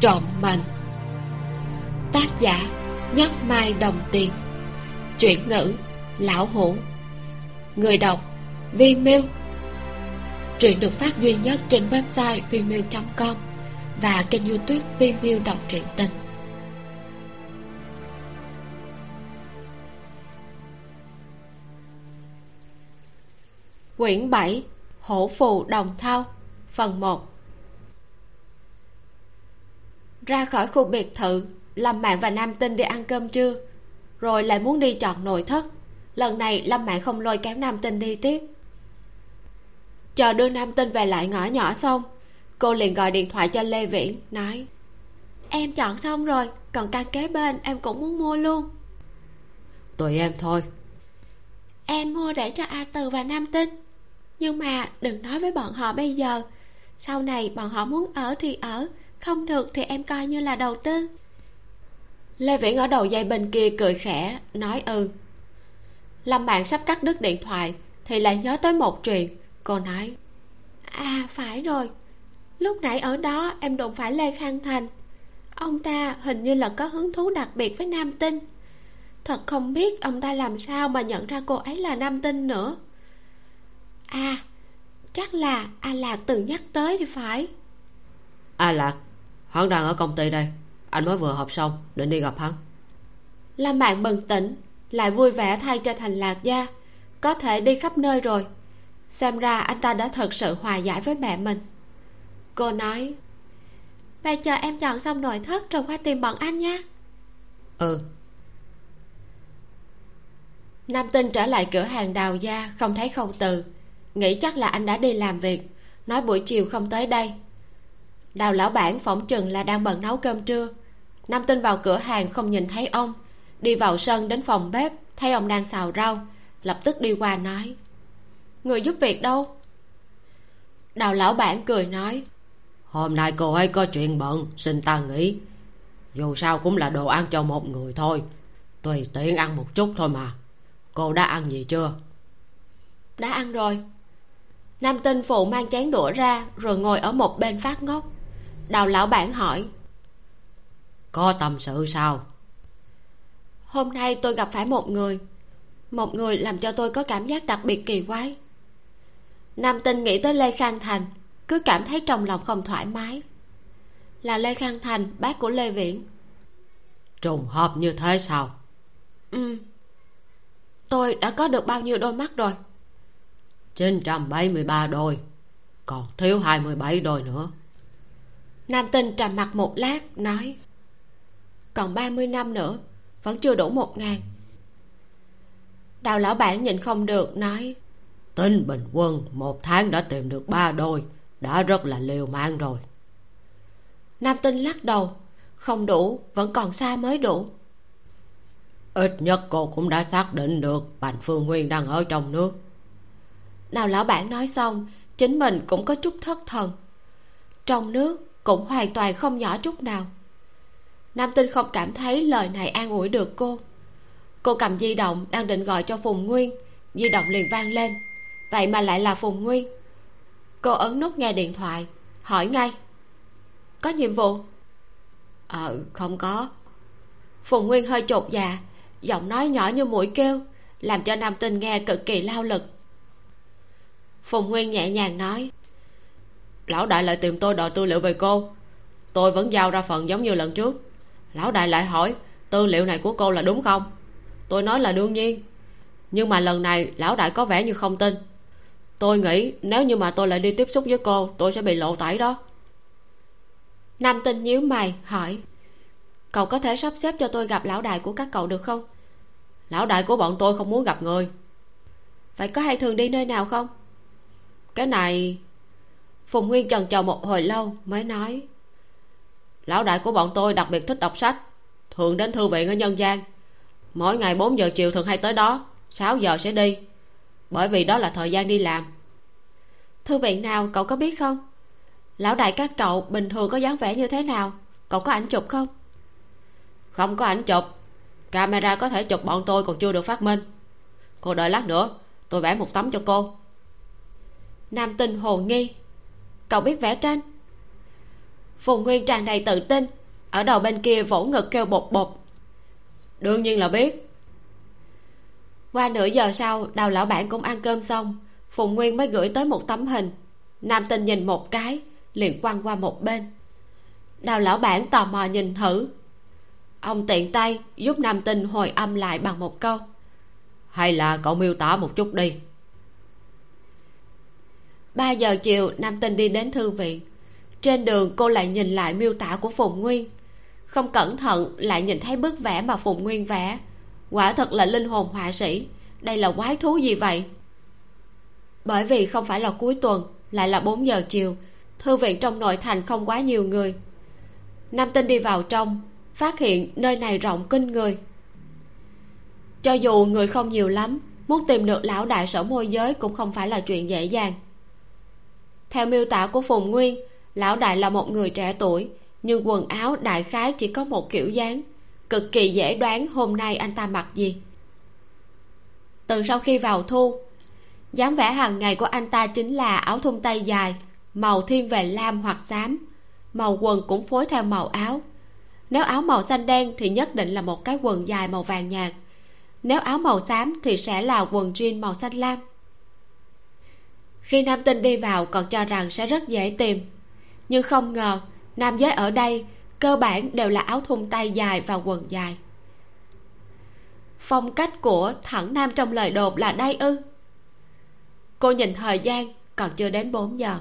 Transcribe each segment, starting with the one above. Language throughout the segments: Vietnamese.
trộm mình. Tác giả nhất mai đồng tiền. Chuyển ngữ lão hủ. Người đọc vi miêu truyện được phát duy nhất trên website vimeo com và kênh youtube vimeo đọc truyện tình. Quyển 7 Hổ phù đồng thao Phần 1 ra khỏi khu biệt thự Lâm Mạng và Nam Tinh đi ăn cơm trưa Rồi lại muốn đi chọn nội thất. Lần này Lâm Mạng không lôi kéo Nam Tinh đi tiếp. Chờ đưa Nam Tinh về lại ngõ nhỏ xong Cô liền gọi điện thoại cho Lê Viễn Nói Em chọn xong rồi Còn căn kế bên em cũng muốn mua luôn. Tùy em thôi. Em mua để cho A Từ và Nam Tinh nhưng mà đừng nói với bọn họ bây giờ. Sau này bọn họ muốn ở thì ở không được thì em coi như là đầu tư. Lê viễn ở đầu dây bên kia cười khẽ nói ừ. Lâm bạn sắp cắt đứt điện thoại thì lại nhớ tới một chuyện. Cô nói à phải rồi. Lúc nãy ở đó em đụng phải lê khang thành. Ông ta hình như là có hứng thú đặc biệt với nam tinh. Thật không biết ông ta làm sao mà nhận ra cô ấy là nam tinh nữa. À chắc là a lạc từng nhắc tới thì phải. A lạc hắn đang ở công ty đây. Anh mới vừa họp xong định đi gặp hắn. Lâm mạng bừng tỉnh lại vui vẻ thay cho thành lạc gia. Có thể đi khắp nơi rồi. Xem ra anh ta đã thật sự hòa giải với mẹ mình. Cô nói vậy chờ em chọn xong nội thất rồi qua tìm bọn anh nha. Ừ. Nam tinh trở lại cửa hàng đào gia không thấy không từ. Nghĩ chắc là anh đã đi làm việc. Nói buổi chiều không tới đây đào lão bản phỏng chừng là đang bận nấu cơm trưa. Nam tinh vào cửa hàng không nhìn thấy ông. Đi vào sân đến phòng bếp thấy ông đang xào rau lập tức đi qua nói người giúp việc đâu? Đào lão bản cười nói hôm nay cô ấy có chuyện bận xin ta nghỉ. Dù sao cũng là đồ ăn cho một người thôi tùy tiện ăn một chút thôi mà. Cô đã ăn gì chưa? Đã ăn rồi. Nam tinh phụ mang chén đũa ra rồi ngồi ở một bên phát ngốc đào lão bản hỏi. Có tâm sự sao? Hôm nay tôi gặp phải một người. Một người làm cho tôi có cảm giác đặc biệt kỳ quái. Nam tinh nghĩ tới lê khang thành cứ cảm thấy trong lòng không thoải mái. Là lê khang thành bác của lê viễn. Trùng hợp như thế sao? Ừ. Tôi đã có được bao nhiêu đôi mắt rồi? 973 đôi còn thiếu 27 đôi nữa nam tinh trầm mặt một lát nói còn 30 năm nữa vẫn chưa đủ một ngàn. Đào lão bản nhìn không được nói tính bình quân một tháng đã tìm được ba đôi đã rất là liều mạng rồi. Nam tinh lắc đầu không đủ vẫn còn xa mới đủ. Ít nhất cô cũng đã xác định được bành phương nguyên đang ở trong nước. Đào lão bản nói xong chính mình cũng có chút thất thần. Trong nước cũng hoàn toàn không nhỏ chút nào. Nam tinh không cảm thấy lời này an ủi được cô. Cô cầm di động đang định gọi cho phùng nguyên, di động liền vang lên. Vậy mà lại là phùng nguyên. Cô ấn nút nghe điện thoại, hỏi ngay. Có nhiệm vụ? Ờ không có. Phùng nguyên hơi chột dạ giọng nói nhỏ như mũi kêu, làm cho nam tinh nghe cực kỳ lao lực. Phùng nguyên nhẹ nhàng nói lão đại lại tìm tôi đòi tư liệu về cô. Tôi vẫn giao ra phần giống như lần trước. Lão đại lại hỏi, tư liệu này của cô là đúng không? Tôi nói là đương nhiên. Nhưng mà lần này, lão đại có vẻ như không tin. Tôi nghĩ nếu như mà tôi lại đi tiếp xúc với cô, tôi sẽ bị lộ tẩy đó. Nam tinh nhíu mày, hỏi, cậu có thể sắp xếp cho tôi gặp lão đại của các cậu được không? Lão đại của bọn tôi không muốn gặp người. Vậy có hay thường đi nơi nào không? Cái này phùng nguyên trần chờ một hồi lâu mới nói, lão đại của bọn tôi đặc biệt thích đọc sách, thường đến thư viện ở nhân gian. Mỗi ngày 4 giờ chiều thường hay tới đó 6 giờ sẽ đi, bởi vì đó là thời gian đi làm. Thư viện nào cậu có biết không? Lão đại các cậu bình thường có dáng vẻ như thế nào? Cậu có ảnh chụp không? Không có ảnh chụp. Camera có thể chụp bọn tôi còn chưa được phát minh. Cô đợi lát nữa, tôi vẽ một tấm cho cô. Nam tinh hồ nghi cậu biết vẽ tranh phùng nguyên tràn đầy tự tin, ở đầu bên kia vỗ ngực kêu bột bột. Đương nhiên là biết. Qua nửa giờ sau đào lão bản cũng ăn cơm xong phùng nguyên mới gửi tới một tấm hình. Nam tinh nhìn một cái, liền quăng qua một bên. Đào lão bản tò mò nhìn thử ông tiện tay giúp nam tinh hồi âm lại bằng một câu. Hay là cậu miêu tả một chút đi ba giờ chiều, nam tinh đi đến thư viện. Trên đường, cô lại nhìn lại miêu tả của phùng nguyên. Không cẩn thận, lại nhìn thấy bức vẽ mà phùng nguyên vẽ. Quả thật là linh hồn họa sĩ. Đây là quái thú gì vậy? Bởi vì không phải là cuối tuần, lại là 4 giờ chiều. Thư viện trong nội thành không quá nhiều người. Nam tinh đi vào trong, phát hiện nơi này rộng kinh người. Cho dù người không nhiều lắm, muốn tìm được lão đại sở môi giới cũng không phải là chuyện dễ dàng theo miêu tả của phùng nguyên, lão đại là một người trẻ tuổi, nhưng quần áo đại khái chỉ có một kiểu dáng. Cực kỳ dễ đoán hôm nay anh ta mặc gì. Từ sau khi vào thu dáng vẻ hàng ngày của anh ta chính là áo thun tay dài, màu thiên về lam hoặc xám. Màu quần cũng phối theo màu áo. Nếu áo màu xanh đen thì nhất định là một cái quần dài màu vàng nhạt. Nếu áo màu xám thì sẽ là quần jean màu xanh lam khi nam tinh đi vào còn cho rằng sẽ rất dễ tìm. Nhưng không ngờ, nam giới ở đây, cơ bản đều là áo thun tay dài và quần dài. Phong cách của thẳng nam trong lời đột là đây ư? Cô nhìn thời gian, còn chưa đến 4 giờ.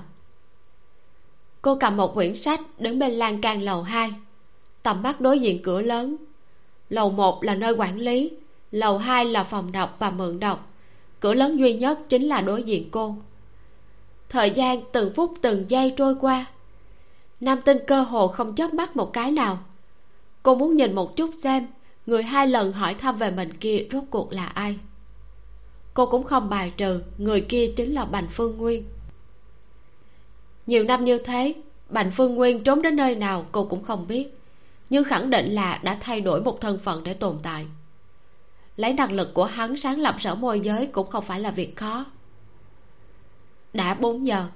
Cô cầm một quyển sách đứng bên lan can lầu 2 tầm mắt đối diện cửa lớn. Lầu 1 là nơi quản lý, lầu 2 là phòng đọc và mượn đọc. Cửa lớn duy nhất chính là đối diện cô thời gian từng phút từng giây trôi qua. Nam tinh cơ hồ không chớp mắt một cái nào. Cô muốn nhìn một chút xem người hai lần hỏi thăm về mình kia rốt cuộc là ai. Cô cũng không bài trừ người kia chính là bành phương nguyên. Nhiều năm như thế, bành phương nguyên trốn đến nơi nào cô cũng không biết, nhưng khẳng định là đã thay đổi một thân phận để tồn tại. Lấy năng lực của hắn sáng lập sở môi giới cũng không phải là việc khó đã bốn giờ.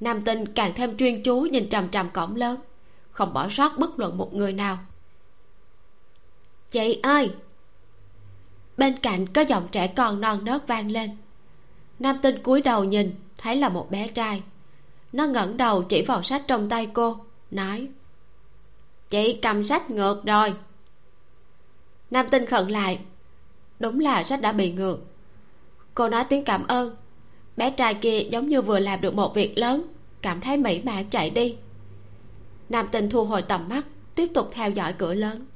Nam tinh càng thêm chuyên chú nhìn trầm trầm cổng lớn. Không bỏ sót bất luận một người nào. Chị ơi! Bên cạnh có giọng trẻ con non nớt vang lên. Nam tinh cúi đầu nhìn, thấy là một bé trai. Nó ngẩng đầu chỉ vào sách trong tay cô, nói, chị cầm sách ngược rồi. Nam tinh khẩn lại. Đúng là sách đã bị ngược. Cô nói tiếng cảm ơn bé trai kia giống như vừa làm được một việc lớn, cảm thấy mỹ mãn chạy đi. Nam tinh thu hồi tầm mắt, tiếp tục theo dõi cửa lớn.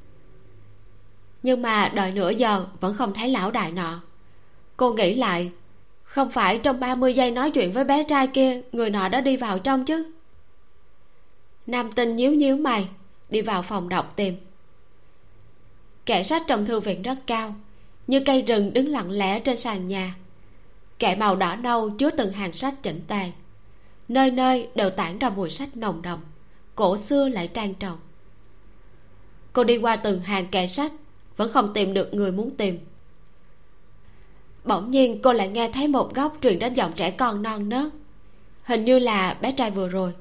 Nhưng mà đợi nửa giờ, vẫn không thấy lão đại nọ. Cô nghĩ lại, không phải trong 30 giây nói chuyện với bé trai kia, người nọ đã đi vào trong chứ? Nam tinh nhíu nhíu mày, đi vào phòng đọc tìm. Kệ sách trong thư viện rất cao, như cây rừng đứng lặng lẽ trên sàn nhà kệ màu đỏ nâu chứa từng hàng sách chỉnh tề. Nơi nơi đều tản ra mùi sách nồng đậm, cổ xưa lại trang trọng. Cô đi qua từng hàng kệ sách, vẫn không tìm được người muốn tìm. Bỗng nhiên cô lại nghe thấy một góc truyền đến giọng trẻ con non nớt. Hình như là bé trai vừa rồi.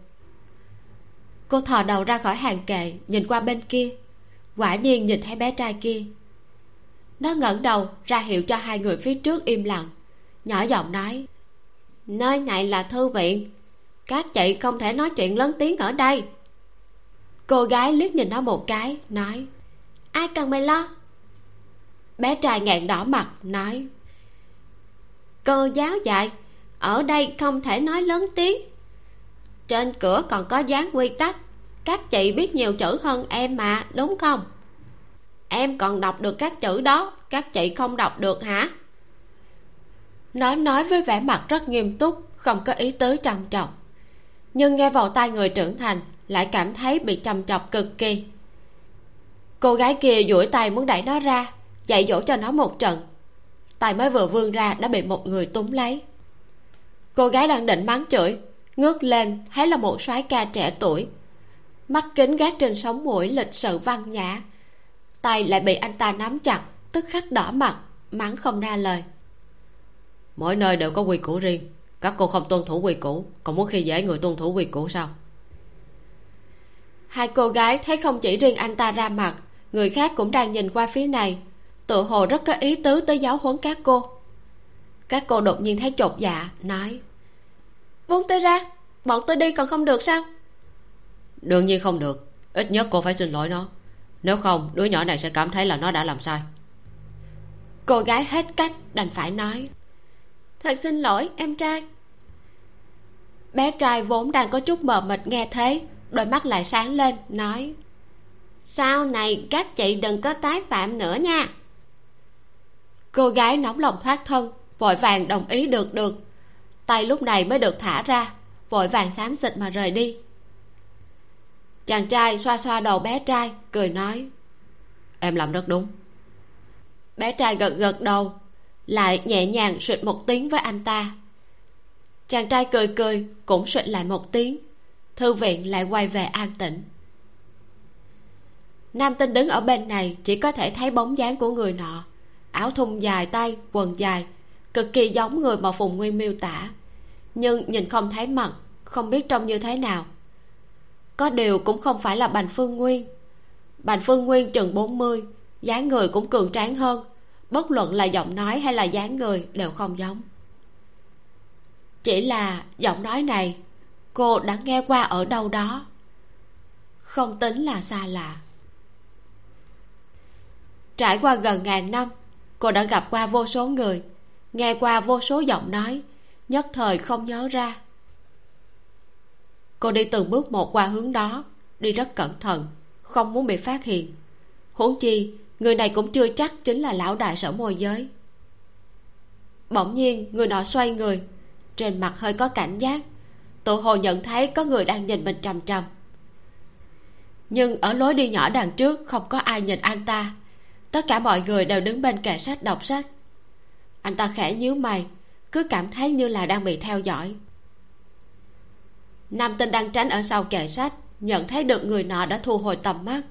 Cô thò đầu ra khỏi hàng kệ, nhìn qua bên kia. Quả nhiên nhìn thấy bé trai kia. Nó ngẩng đầu ra hiệu cho hai người phía trước im lặng nhỏ giọng nói, nơi này là thư viện. Các chị không thể nói chuyện lớn tiếng ở đây. Cô gái liếc nhìn nó một cái, nói, ai cần mày lo? Bé trai ngẹn đỏ mặt, nói, cô giáo dạy, ở đây không thể nói lớn tiếng. Trên cửa còn có dán quy tắc, các chị biết nhiều chữ hơn em mà, đúng không? Em còn đọc được các chữ đó, các chị không đọc được hả? Nó nói với vẻ mặt rất nghiêm túc, không có ý tứ trầm trọng. Nhưng nghe vào tai người trưởng thành, lại cảm thấy bị trầm trọng cực kỳ. Cô gái kia duỗi tay muốn đẩy nó ra, dạy dỗ cho nó một trận. Tay mới vừa vươn ra đã bị một người túm lấy. Cô gái đang định mắng chửi, ngước lên, thấy là một soái ca trẻ tuổi. Mắt kính gác trên sống mũi lịch sự văn nhã. Tay lại bị anh ta nắm chặt, tức khắc đỏ mặt, mắng không ra lời mỗi nơi đều có quy củ riêng. Các cô không tuân thủ quy củ còn muốn khi dễ người tuân thủ quy củ sao? Hai cô gái thấy không chỉ riêng anh ta ra mặt người khác cũng đang nhìn qua phía này. Tự hồ rất có ý tứ tới giáo huấn các cô. Các cô đột nhiên thấy chột dạ nói buông tôi ra bọn tôi đi còn không được sao? Đương nhiên không được. Ít nhất cô phải xin lỗi nó. Nếu không đứa nhỏ này sẽ cảm thấy là nó đã làm sai. Cô gái hết cách đành phải nói thật xin lỗi, em trai. Bé trai vốn đang có chút mờ mịt nghe thế, đôi mắt lại sáng lên, nói, sau này các chị đừng có tái phạm nữa nha. Cô gái nóng lòng thoát thân, vội vàng đồng ý được được. Tay lúc này mới được thả ra, vội vàng xám xịt mà rời đi. Chàng trai xoa xoa đầu bé trai, cười nói, em làm rất đúng. Bé trai gật gật đầu lại nhẹ nhàng sụt một tiếng với anh ta. Chàng trai cười cười, cũng sụt lại một tiếng. Thư viện lại quay về an tĩnh. Nam tinh đứng ở bên này, chỉ có thể thấy bóng dáng của người nọ. Áo thun dài tay, quần dài, cực kỳ giống người mà phùng nguyên miêu tả. Nhưng nhìn không thấy mặt, không biết trông như thế nào. Có điều cũng không phải là bành phương nguyên. Bành phương nguyên chừng 40 dáng người cũng cường tráng hơn bất luận là giọng nói hay là dáng người đều không giống. Chỉ là giọng nói này, cô đã nghe qua ở đâu đó. Không tính là xa lạ. Trải qua gần ngàn năm, cô đã gặp qua vô số người, nghe qua vô số giọng nói, nhất thời không nhớ ra. Cô đi từng bước một qua hướng đó, đi rất cẩn thận, không muốn bị phát hiện. Huống chi người này cũng chưa chắc chính là lão đại sở môi giới. Bỗng nhiên, người nọ xoay người. Trên mặt hơi có cảnh giác. Tự hồ nhận thấy có người đang nhìn mình trầm trầm nhưng ở lối đi nhỏ đằng trước, không có ai nhìn anh ta. Tất cả mọi người đều đứng bên kệ sách đọc sách. Anh ta khẽ nhíu mày, cứ cảm thấy như là đang bị theo dõi. Nam tinh đang tránh ở sau kệ sách, nhận thấy được người nọ đã thu hồi tầm mắt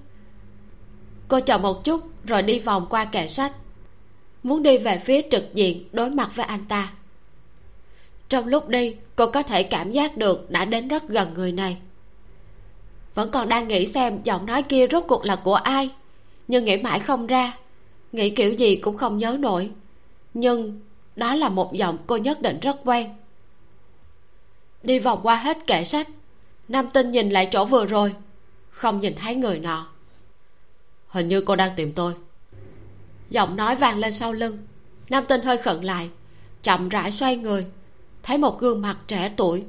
cô chờ một chút, rồi đi vòng qua kệ sách. Muốn đi về phía trực diện đối mặt với anh ta. Trong lúc đi, cô có thể cảm giác được đã đến rất gần người này. Vẫn còn đang nghĩ xem giọng nói kia rốt cuộc là của ai, nhưng nghĩ mãi không ra. Nghĩ kiểu gì cũng không nhớ nổi. Nhưng đó là một giọng cô nhất định rất quen. Đi vòng qua hết kệ sách, nam tinh nhìn lại chỗ vừa rồi, không nhìn thấy người nọ hình như cô đang tìm tôi. Giọng nói vang lên sau lưng. Nam tinh hơi khẩn lại, chậm rãi xoay người, thấy một gương mặt trẻ tuổi,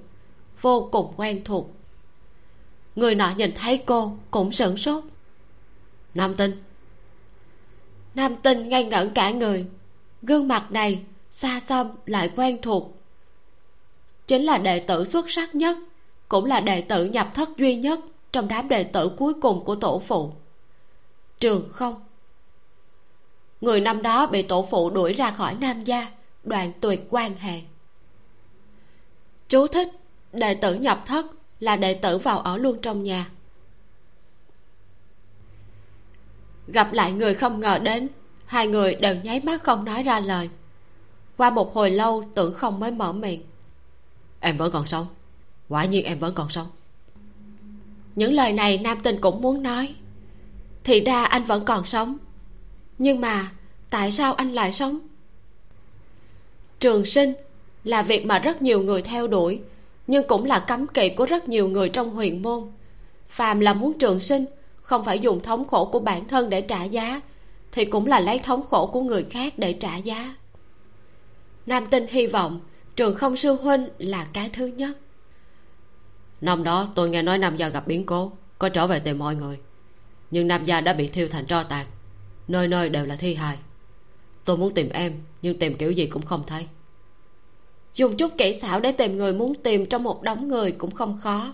vô cùng quen thuộc. Người nọ nhìn thấy cô cũng sửng sốt. Nam tinh. Nam tinh ngây ngẩn cả người. Gương mặt này xa xăm lại quen thuộc. Chính là đệ tử xuất sắc nhất, cũng là đệ tử nhập thất duy nhất trong đám đệ tử cuối cùng của tổ phụ trường không? Người năm đó bị tổ phụ đuổi ra khỏi nam gia đoạn tuyệt quan hệ chú thích đệ tử nhập thất là đệ tử vào ở luôn trong nhà. Gặp lại người không ngờ đến hai người đều nháy mắt không nói ra lời. Qua một hồi lâu tưởng không mới mở miệng. Em vẫn còn sống. Quả nhiên em vẫn còn sống. Những lời này nam tinh cũng muốn nói thì ra anh vẫn còn sống. Nhưng mà tại sao anh lại sống? Trường sinh là việc mà rất nhiều người theo đuổi, nhưng cũng là cấm kỵ của rất nhiều người trong huyền môn. Phàm là muốn trường sinh, không phải dùng thống khổ của bản thân để trả giá, thì cũng là lấy thống khổ của người khác để trả giá. Nam tinh hy vọng trường không sư huynh là cái thứ nhất. Năm đó tôi nghe nói nam gia gặp biến cố, có trở về tìm mọi người nhưng nam gia đã bị thiêu thành tro tàn. Nơi nơi đều là thi hài. Tôi muốn tìm em, nhưng tìm kiểu gì cũng không thấy. Dùng chút kỹ xảo để tìm người muốn tìm trong một đống người cũng không khó.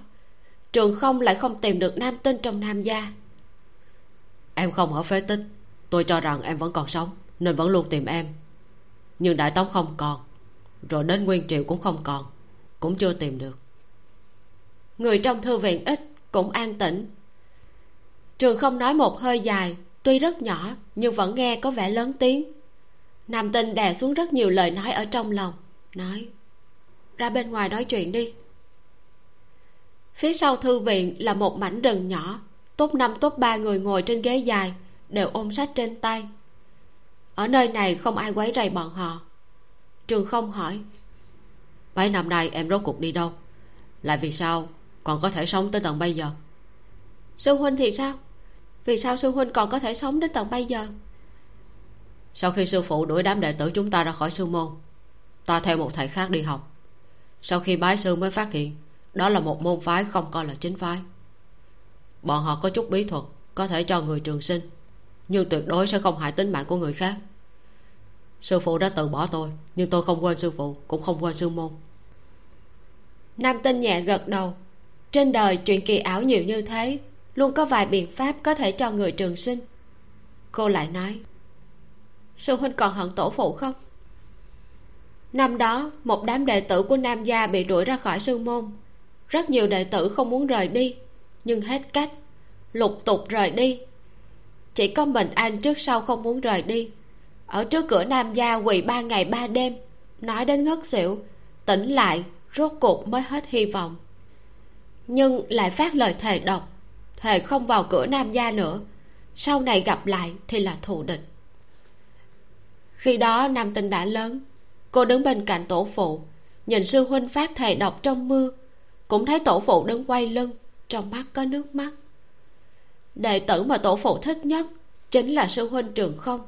Trường không lại không tìm được nam tinh trong nam gia. Em không ở phế tích. Tôi cho rằng em vẫn còn sống, nên vẫn luôn tìm em. Nhưng đại tống không còn, rồi đến nguyên triều cũng không còn, cũng chưa tìm được. Người trong thư viện ít, cũng an tĩnh trường không nói một hơi dài, tuy rất nhỏ, nhưng vẫn nghe có vẻ lớn tiếng. Nam tinh đè xuống rất nhiều lời nói ở trong lòng, nói, ra bên ngoài nói chuyện đi. Phía sau thư viện là một mảnh rừng nhỏ, top năm, top ba người ngồi trên ghế dài, đều ôm sách trên tay. Ở nơi này không ai quấy rầy bọn họ. Trường không hỏi, mấy năm nay em rốt cuộc đi đâu? Lại vì sao? Còn có thể sống tới tận bây giờ? Sư huynh thì sao? Vì sao sư huynh còn có thể sống đến tận bây giờ? Sau khi sư phụ đuổi đám đệ tử chúng ta ra khỏi sư môn ta theo một thầy khác đi học. Sau khi bái sư mới phát hiện đó là một môn phái không coi là chính phái. Bọn họ có chút bí thuật có thể cho người trường sinh nhưng tuyệt đối sẽ không hại tính mạng của người khác. Sư phụ đã từ bỏ tôi nhưng tôi không quên sư phụ cũng không quên sư môn. Nam tinh nhẹ gật đầu. Trên đời chuyện kỳ ảo nhiều như thế luôn có vài biện pháp có thể cho người trường sinh. Cô lại nói, sư huynh còn hận tổ phụ không? Năm đó, một đám đệ tử của nam gia bị đuổi ra khỏi sư môn. Rất nhiều đệ tử không muốn rời đi, nhưng hết cách, lục tục rời đi. Chỉ có mình anh trước sau không muốn rời đi. Ở trước cửa nam gia quỳ ba ngày ba đêm, nói đến ngất xỉu, tỉnh lại, rốt cuộc mới hết hy vọng. Nhưng lại phát lời thề độc thề không vào cửa nam gia nữa. Sau này gặp lại thì là thù địch. Khi đó, nam tinh đã lớn. Cô đứng bên cạnh tổ phụ, nhìn sư huynh phát thề độc trong mưa. Cũng thấy tổ phụ đứng quay lưng, trong mắt có nước mắt. Đệ tử mà tổ phụ thích nhất chính là sư huynh trường không.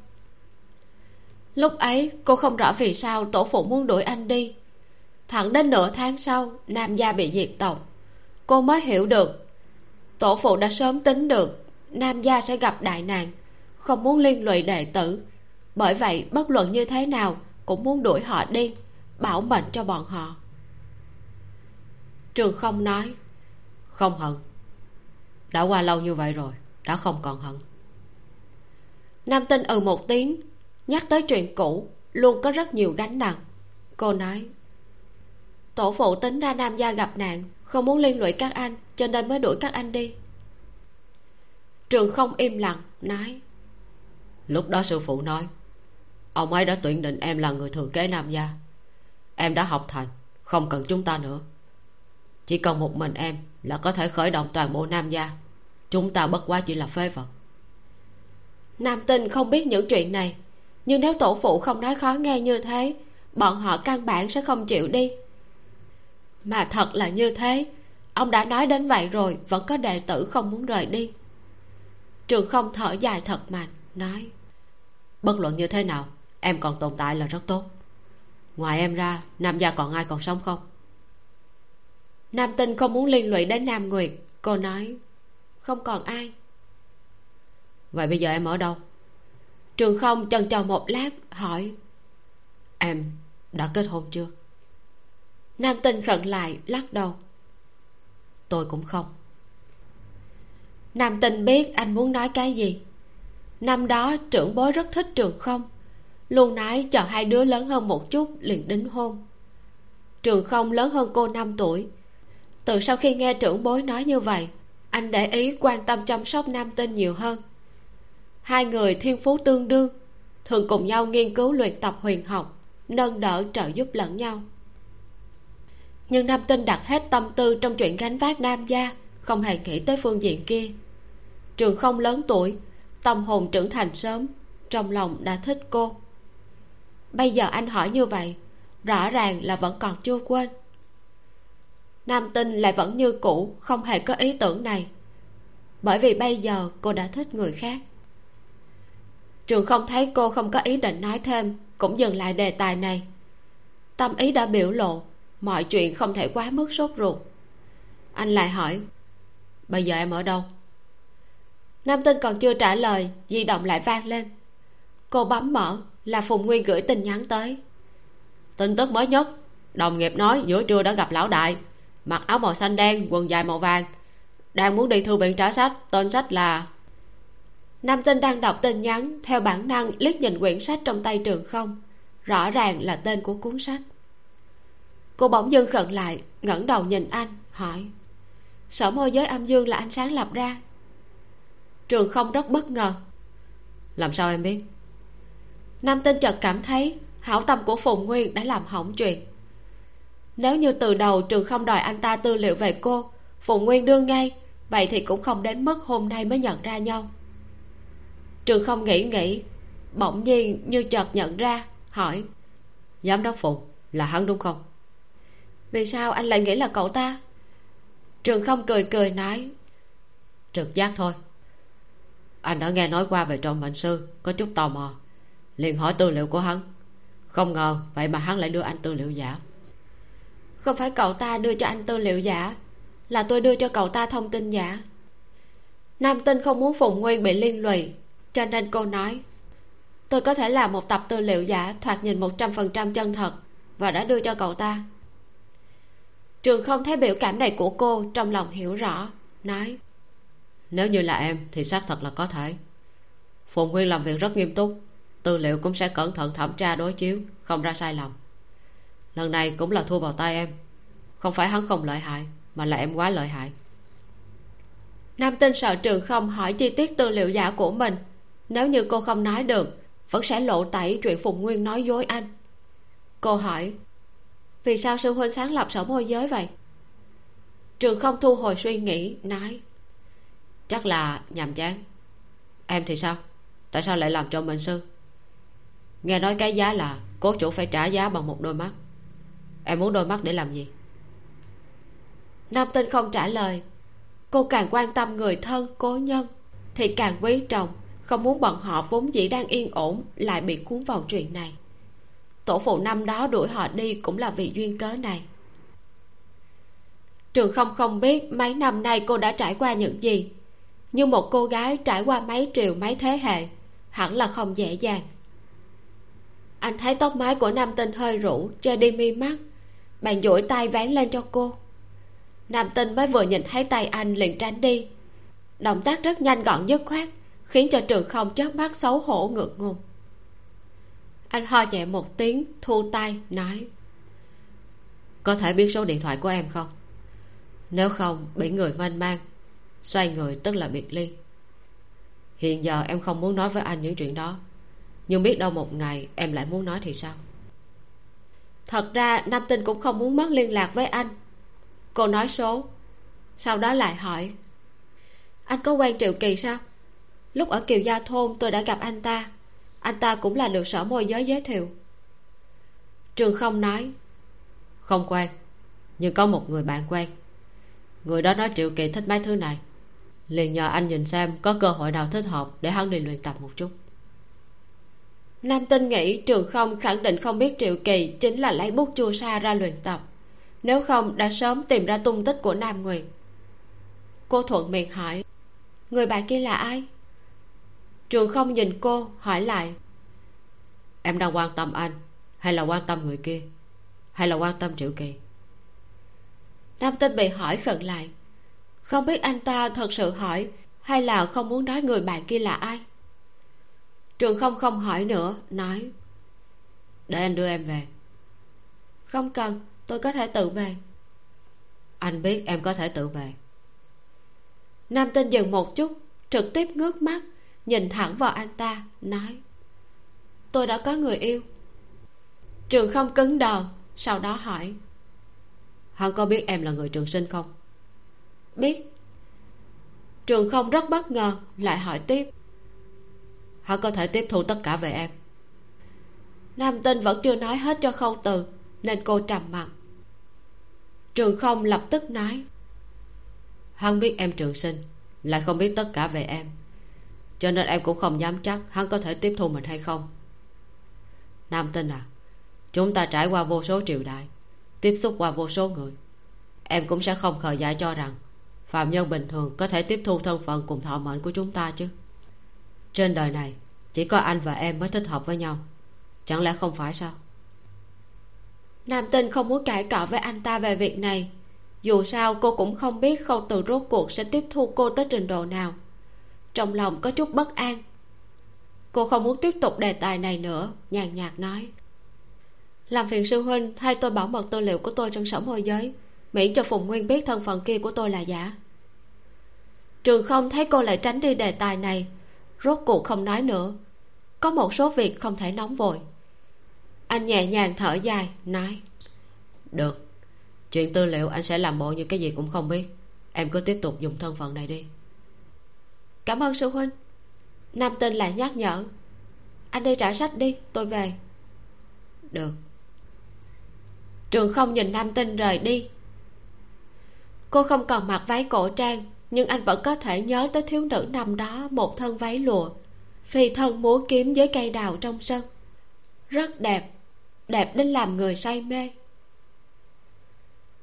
Lúc ấy, cô không rõ vì sao tổ phụ muốn đuổi anh đi. Thẳng đến nửa tháng sau, nam gia bị diệt tộc. Cô mới hiểu được tổ phụ đã sớm tính được nam gia sẽ gặp đại nạn không muốn liên lụy đệ tử. Bởi vậy, bất luận như thế nào cũng muốn đuổi họ đi, bảo mệnh cho bọn họ. Trường không nói, không hận. Đã qua lâu như vậy rồi, đã không còn hận. Nam tinh ừ một tiếng, nhắc tới chuyện cũ, luôn có rất nhiều gánh nặng. Cô nói, tổ phụ tính ra nam gia gặp nạn không muốn liên lụy các anh cho nên mới đuổi các anh đi. Trường không im lặng nói. Lúc đó sư phụ nói ông ấy đã tuyển định em là người thừa kế nam gia. Em đã học thành không cần chúng ta nữa. Chỉ cần một mình em là có thể khởi động toàn bộ nam gia. Chúng ta bất quá chỉ là phế vật. Nam tinh không biết những chuyện này nhưng nếu tổ phụ không nói khó nghe như thế bọn họ căn bản sẽ không chịu đi mà thật là như thế. Ông đã nói đến vậy rồi, vẫn có đệ tử không muốn rời đi. Trường không thở dài thật mạnh nói, bất luận như thế nào, em còn tồn tại là rất tốt. Ngoài em ra, nam gia còn ai còn sống không? Nam tinh không muốn liên lụy đến nam nguyệt. Cô nói, không còn ai. Vậy bây giờ em ở đâu? Trường không chần chờ một lát, hỏi, em đã kết hôn chưa? Nam tinh khẩn lại lắc đầu. Tôi cũng không. Nam tinh biết anh muốn nói cái gì. Năm đó trưởng bối rất thích trường không. Luôn nói chờ hai đứa lớn hơn một chút liền đính hôn. Trường không lớn hơn cô năm tuổi. Từ sau khi nghe trưởng bối nói như vậy anh để ý quan tâm chăm sóc nam tinh nhiều hơn. Hai người thiên phú tương đương thường cùng nhau nghiên cứu luyện tập huyền học nâng đỡ trợ giúp lẫn nhau nhưng nam tinh đặt hết tâm tư trong chuyện gánh vác nam gia, không hề nghĩ tới phương diện kia. Trường không lớn tuổi, tâm hồn trưởng thành sớm, trong lòng đã thích cô. Bây giờ anh hỏi như vậy, rõ ràng là vẫn còn chưa quên. Nam tinh lại vẫn như cũ, không hề có ý tưởng này. Bởi vì bây giờ cô đã thích người khác. Trường không thấy cô không có ý định nói thêm, cũng dừng lại đề tài này. Tâm ý đã biểu lộ mọi chuyện không thể quá mức sốt ruột. Anh lại hỏi, bây giờ em ở đâu? Nam tinh còn chưa trả lời, di động lại vang lên. Cô bấm mở, là phùng nguyên gửi tin nhắn tới. Tin tức mới nhất, đồng nghiệp nói giữa trưa đã gặp lão đại, mặc áo màu xanh đen, quần dài màu vàng, đang muốn đi thư viện trả sách, tên sách là nam tinh đang đọc tin nhắn, theo bản năng liếc nhìn quyển sách trong tay trường không, rõ ràng là tên của cuốn sách cô bỗng dưng khẩn lại, ngẩng đầu nhìn anh, hỏi, sở môi giới âm dương là anh sáng lập ra? Trường không rất bất ngờ. Làm sao em biết? Nam tinh chợt cảm thấy hảo tâm của phùng nguyên đã làm hỏng chuyện. Nếu như từ đầu trường không đòi anh ta tư liệu về cô, phùng nguyên đương ngay, vậy thì cũng không đến mức hôm nay mới nhận ra nhau. Trường không nghĩ nghĩ, bỗng nhiên như chợt nhận ra, hỏi, giám đốc phụng là hắn đúng không? Vì sao anh lại nghĩ là cậu ta? Trường không cười cười nói. Trực giác thôi. Anh đã nghe nói qua về trọng mệnh sư có chút tò mò. Liền hỏi tư liệu của hắn. Không ngờ vậy mà hắn lại đưa anh tư liệu giả. Không phải cậu ta đưa cho anh tư liệu giả là tôi đưa cho cậu ta thông tin giả. Nam tinh không muốn phùng nguyên bị liên lụy cho nên cô nói tôi có thể làm một tập tư liệu giả thoạt nhìn một trăm phần trăm chân thật và đã đưa cho cậu ta trường không thấy biểu cảm này của cô trong lòng hiểu rõ nói. Nếu như là em thì xác thật là có thể. Phùng nguyên làm việc rất nghiêm túc tư liệu cũng sẽ cẩn thận thẩm tra đối chiếu không ra sai lầm. Lần này cũng là thua vào tay em. Không phải hắn không lợi hại mà là em quá lợi hại. Nam tinh sợ trường không hỏi chi tiết tư liệu giả của mình. Nếu như cô không nói được vẫn sẽ lộ tẩy chuyện phùng nguyên nói dối anh. Cô hỏi vì sao sư huynh sáng lập sở môi giới vậy? Trường không thu hồi suy nghĩ, nói. Chắc là nhàm chán. Em thì sao? Tại sao lại làm cho mình sư? Nghe nói cái giá là cố chủ phải trả giá bằng một đôi mắt. Em muốn đôi mắt để làm gì? Nam tinh không trả lời. Cô càng quan tâm người thân, cố nhân, thì càng quý trọng. Không muốn bọn họ vốn dĩ đang yên ổn, lại bị cuốn vào chuyện này tổ phụ năm đó đuổi họ đi cũng là vì duyên cớ này. Trường không không biết mấy năm nay cô đã trải qua những gì, nhưng một cô gái trải qua mấy triều mấy thế hệ hẳn là không dễ dàng. Anh thấy tóc mái của nam tinh hơi rũ, che đi mi mắt bạn duỗi tay vén lên cho cô. Nam tinh mới vừa nhìn thấy tay anh liền tránh đi. Động tác rất nhanh gọn dứt khoát, khiến cho trường không chớp mắt xấu hổ ngượng ngùng anh ho nhẹ một tiếng, thu tay, nói. Có thể biết số điện thoại của em không? Nếu không, bị người mênh mang, xoay người tức là biệt ly. Hiện giờ em không muốn nói với anh những chuyện đó, nhưng biết đâu một ngày em lại muốn nói thì sao? Thật ra, nam tinh cũng không muốn mất liên lạc với anh. Cô nói số, sau đó lại hỏi. Anh có quen triệu kỳ sao? Lúc ở kiều gia thôn, tôi đã gặp anh ta anh ta cũng là được sở môi giới giới thiệu. Trường không nói, không quen, nhưng có một người bạn quen. Người đó nói triệu kỳ thích mấy thứ này. Liền nhờ anh nhìn xem có cơ hội nào thích hợp để hắn đi luyện tập một chút. Nam tinh nghĩ trường không khẳng định không biết triệu kỳ chính là lấy bút chua sa ra luyện tập. Nếu không, đã sớm tìm ra tung tích của nam nguyệt. Cô thuận miệng hỏi, người bạn kia là ai? Trường không nhìn cô, hỏi lại. Em đang quan tâm anh, hay là quan tâm người kia? Hay là quan tâm triệu kỳ? Nam tinh bị hỏi khẩn lại. Không biết anh ta thật sự hỏi, hay là không muốn nói người bạn kia là ai? Trường không không hỏi nữa, nói. Để anh đưa em về. Không cần, tôi có thể tự về. Anh biết em có thể tự về. Nam tinh dừng một chút, trực tiếp ngước mắt nhìn thẳng vào anh ta, nói, tôi đã có người yêu. Trường không cứng đờ, sau đó hỏi, hắn có biết em là người trường sinh không? Biết. Trường không rất bất ngờ, lại hỏi tiếp, hắn có thể tiếp thu tất cả về em? Nam tinh vẫn chưa nói hết cho khâu từ, nên cô trầm mặc trường không lập tức nói, hắn biết em trường sinh, lại không biết tất cả về em cho nên em cũng không dám chắc hắn có thể tiếp thu mình hay không. Nam tinh à chúng ta trải qua vô số triều đại, tiếp xúc qua vô số người. Em cũng sẽ không khờ dại cho rằng phạm nhân bình thường có thể tiếp thu thân phận cùng thọ mệnh của chúng ta chứ. Trên đời này, chỉ có anh và em mới thích hợp với nhau. Chẳng lẽ không phải sao? Nam tinh không muốn cãi cọ với anh ta về việc này. Dù sao, cô cũng không biết khâu từ rốt cuộc sẽ tiếp thu cô tới trình độ nào trong lòng có chút bất an. Cô không muốn tiếp tục đề tài này nữa, nhàn nhạt nói. Làm phiền sư huynh, thay tôi bảo mật tư liệu của tôi trong sổ môi giới, miễn cho phùng nguyên biết thân phận kia của tôi là giả. Trường không thấy cô lại tránh đi đề tài này, rốt cuộc không nói nữa. Có một số việc không thể nóng vội. Anh nhẹ nhàng thở dài, nói. Được. Chuyện tư liệu anh sẽ làm bộ như cái gì cũng không biết. Em cứ tiếp tục dùng thân phận này đi cảm ơn sư huynh. Nam tinh lại nhắc nhở. Anh đi trả sách đi, tôi về. Được. Trường không nhìn nam tinh rời đi. Cô không còn mặc váy cổ trang, nhưng anh vẫn có thể nhớ tới thiếu nữ năm đó, một thân váy lụa, phi thân múa kiếm với cây đào trong sân. Rất đẹp đẹp đến làm người say mê.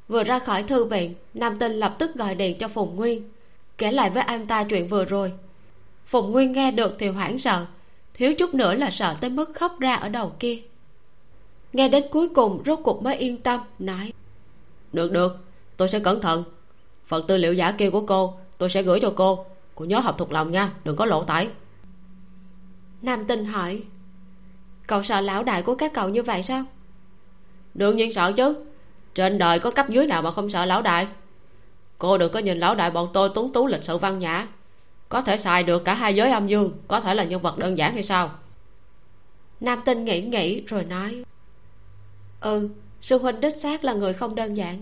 Vừa ra khỏi thư viện, nam tinh lập tức gọi điện cho phùng nguyên kể lại với anh ta chuyện vừa rồi. Phùng nguyên nghe được thì hoảng sợ thiếu chút nữa là sợ tới mức khóc ra ở đầu kia. Nghe đến cuối cùng rốt cuộc mới yên tâm nói được được tôi sẽ cẩn thận. Phần tư liệu giả kia của cô tôi sẽ gửi cho cô. Cô nhớ học thuộc lòng nha đừng có lộ tải. Nam tinh hỏi cậu sợ lão đại của các cậu như vậy sao? Đương nhiên sợ chứ. Trên đời có cấp dưới nào mà không sợ lão đại cô đừng có nhìn lão đại bọn tôi túng tú lịch sự văn nhã. Có thể xài được cả hai giới âm dương, có thể là nhân vật đơn giản hay sao? Nam tinh nghĩ nghĩ rồi nói. Ừ sư huynh đích xác là người không đơn giản.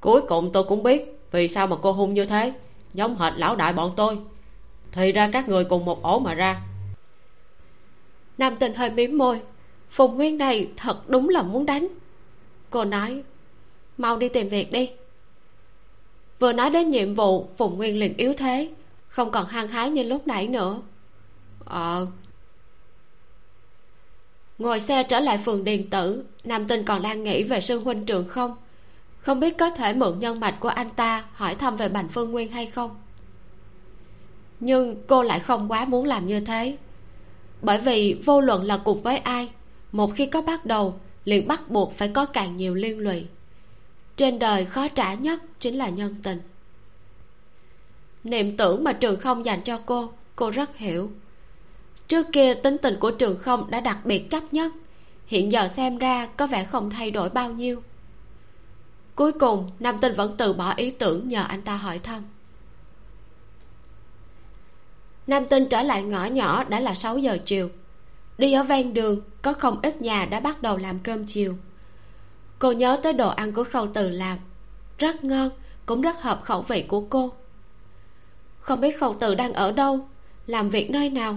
Cuối cùng tôi cũng biết vì sao mà cô hung như thế, giống hệt lão đại bọn tôi. Thì ra các người cùng một ổ mà ra. Nam tinh hơi mím môi. Phùng nguyên này thật đúng là muốn đánh. Cô nói, mau đi tìm việc đi vừa nói đến nhiệm vụ, phùng nguyên liền yếu thế, không còn hăng hái như lúc nãy nữa. Ờ. Ngồi xe trở lại phường điền tử, nam tinh còn đang nghĩ về sư huynh trường không. Không biết có thể mượn nhân mạch của anh ta hỏi thăm về bành phương nguyên hay không. Nhưng cô lại không quá muốn làm như thế. Bởi vì vô luận là cùng với ai, một khi có bắt đầu, liền bắt buộc phải có càng nhiều liên lụy trên đời khó trả nhất chính là nhân tình. Niệm tưởng mà trường không dành cho cô cô rất hiểu. Trước kia tính tình của trường không đã đặc biệt chấp nhất, hiện giờ xem ra có vẻ không thay đổi bao nhiêu. Cuối cùng, nam tinh vẫn từ bỏ ý tưởng nhờ anh ta hỏi thăm. Nam tinh trở lại ngõ nhỏ đã là 6 giờ chiều. Đi ở ven đường, có không ít nhà đã bắt đầu làm cơm chiều cô nhớ tới đồ ăn của khâu từ làm rất ngon cũng rất hợp khẩu vị của cô. Không biết khâu từ đang ở đâu làm việc nơi nào?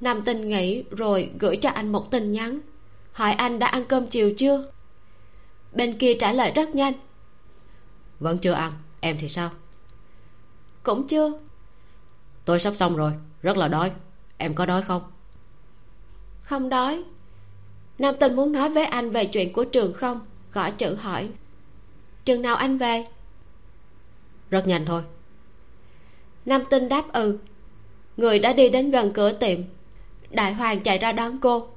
Nam tinh nghĩ rồi gửi cho anh một tin nhắn. Hỏi anh đã ăn cơm chiều chưa? Bên kia trả lời rất nhanh. Vẫn chưa ăn em thì sao? Cũng chưa. Tôi sắp xong rồi rất là đói. Em có đói không? Không đói nam tinh muốn nói với anh về chuyện của trường không? Gõ chữ hỏi. Chừng nào anh về? Rất nhanh thôi. Nam tinh đáp ừ. Người đã đi đến gần cửa tiệm. Đại hoàng chạy ra đón cô.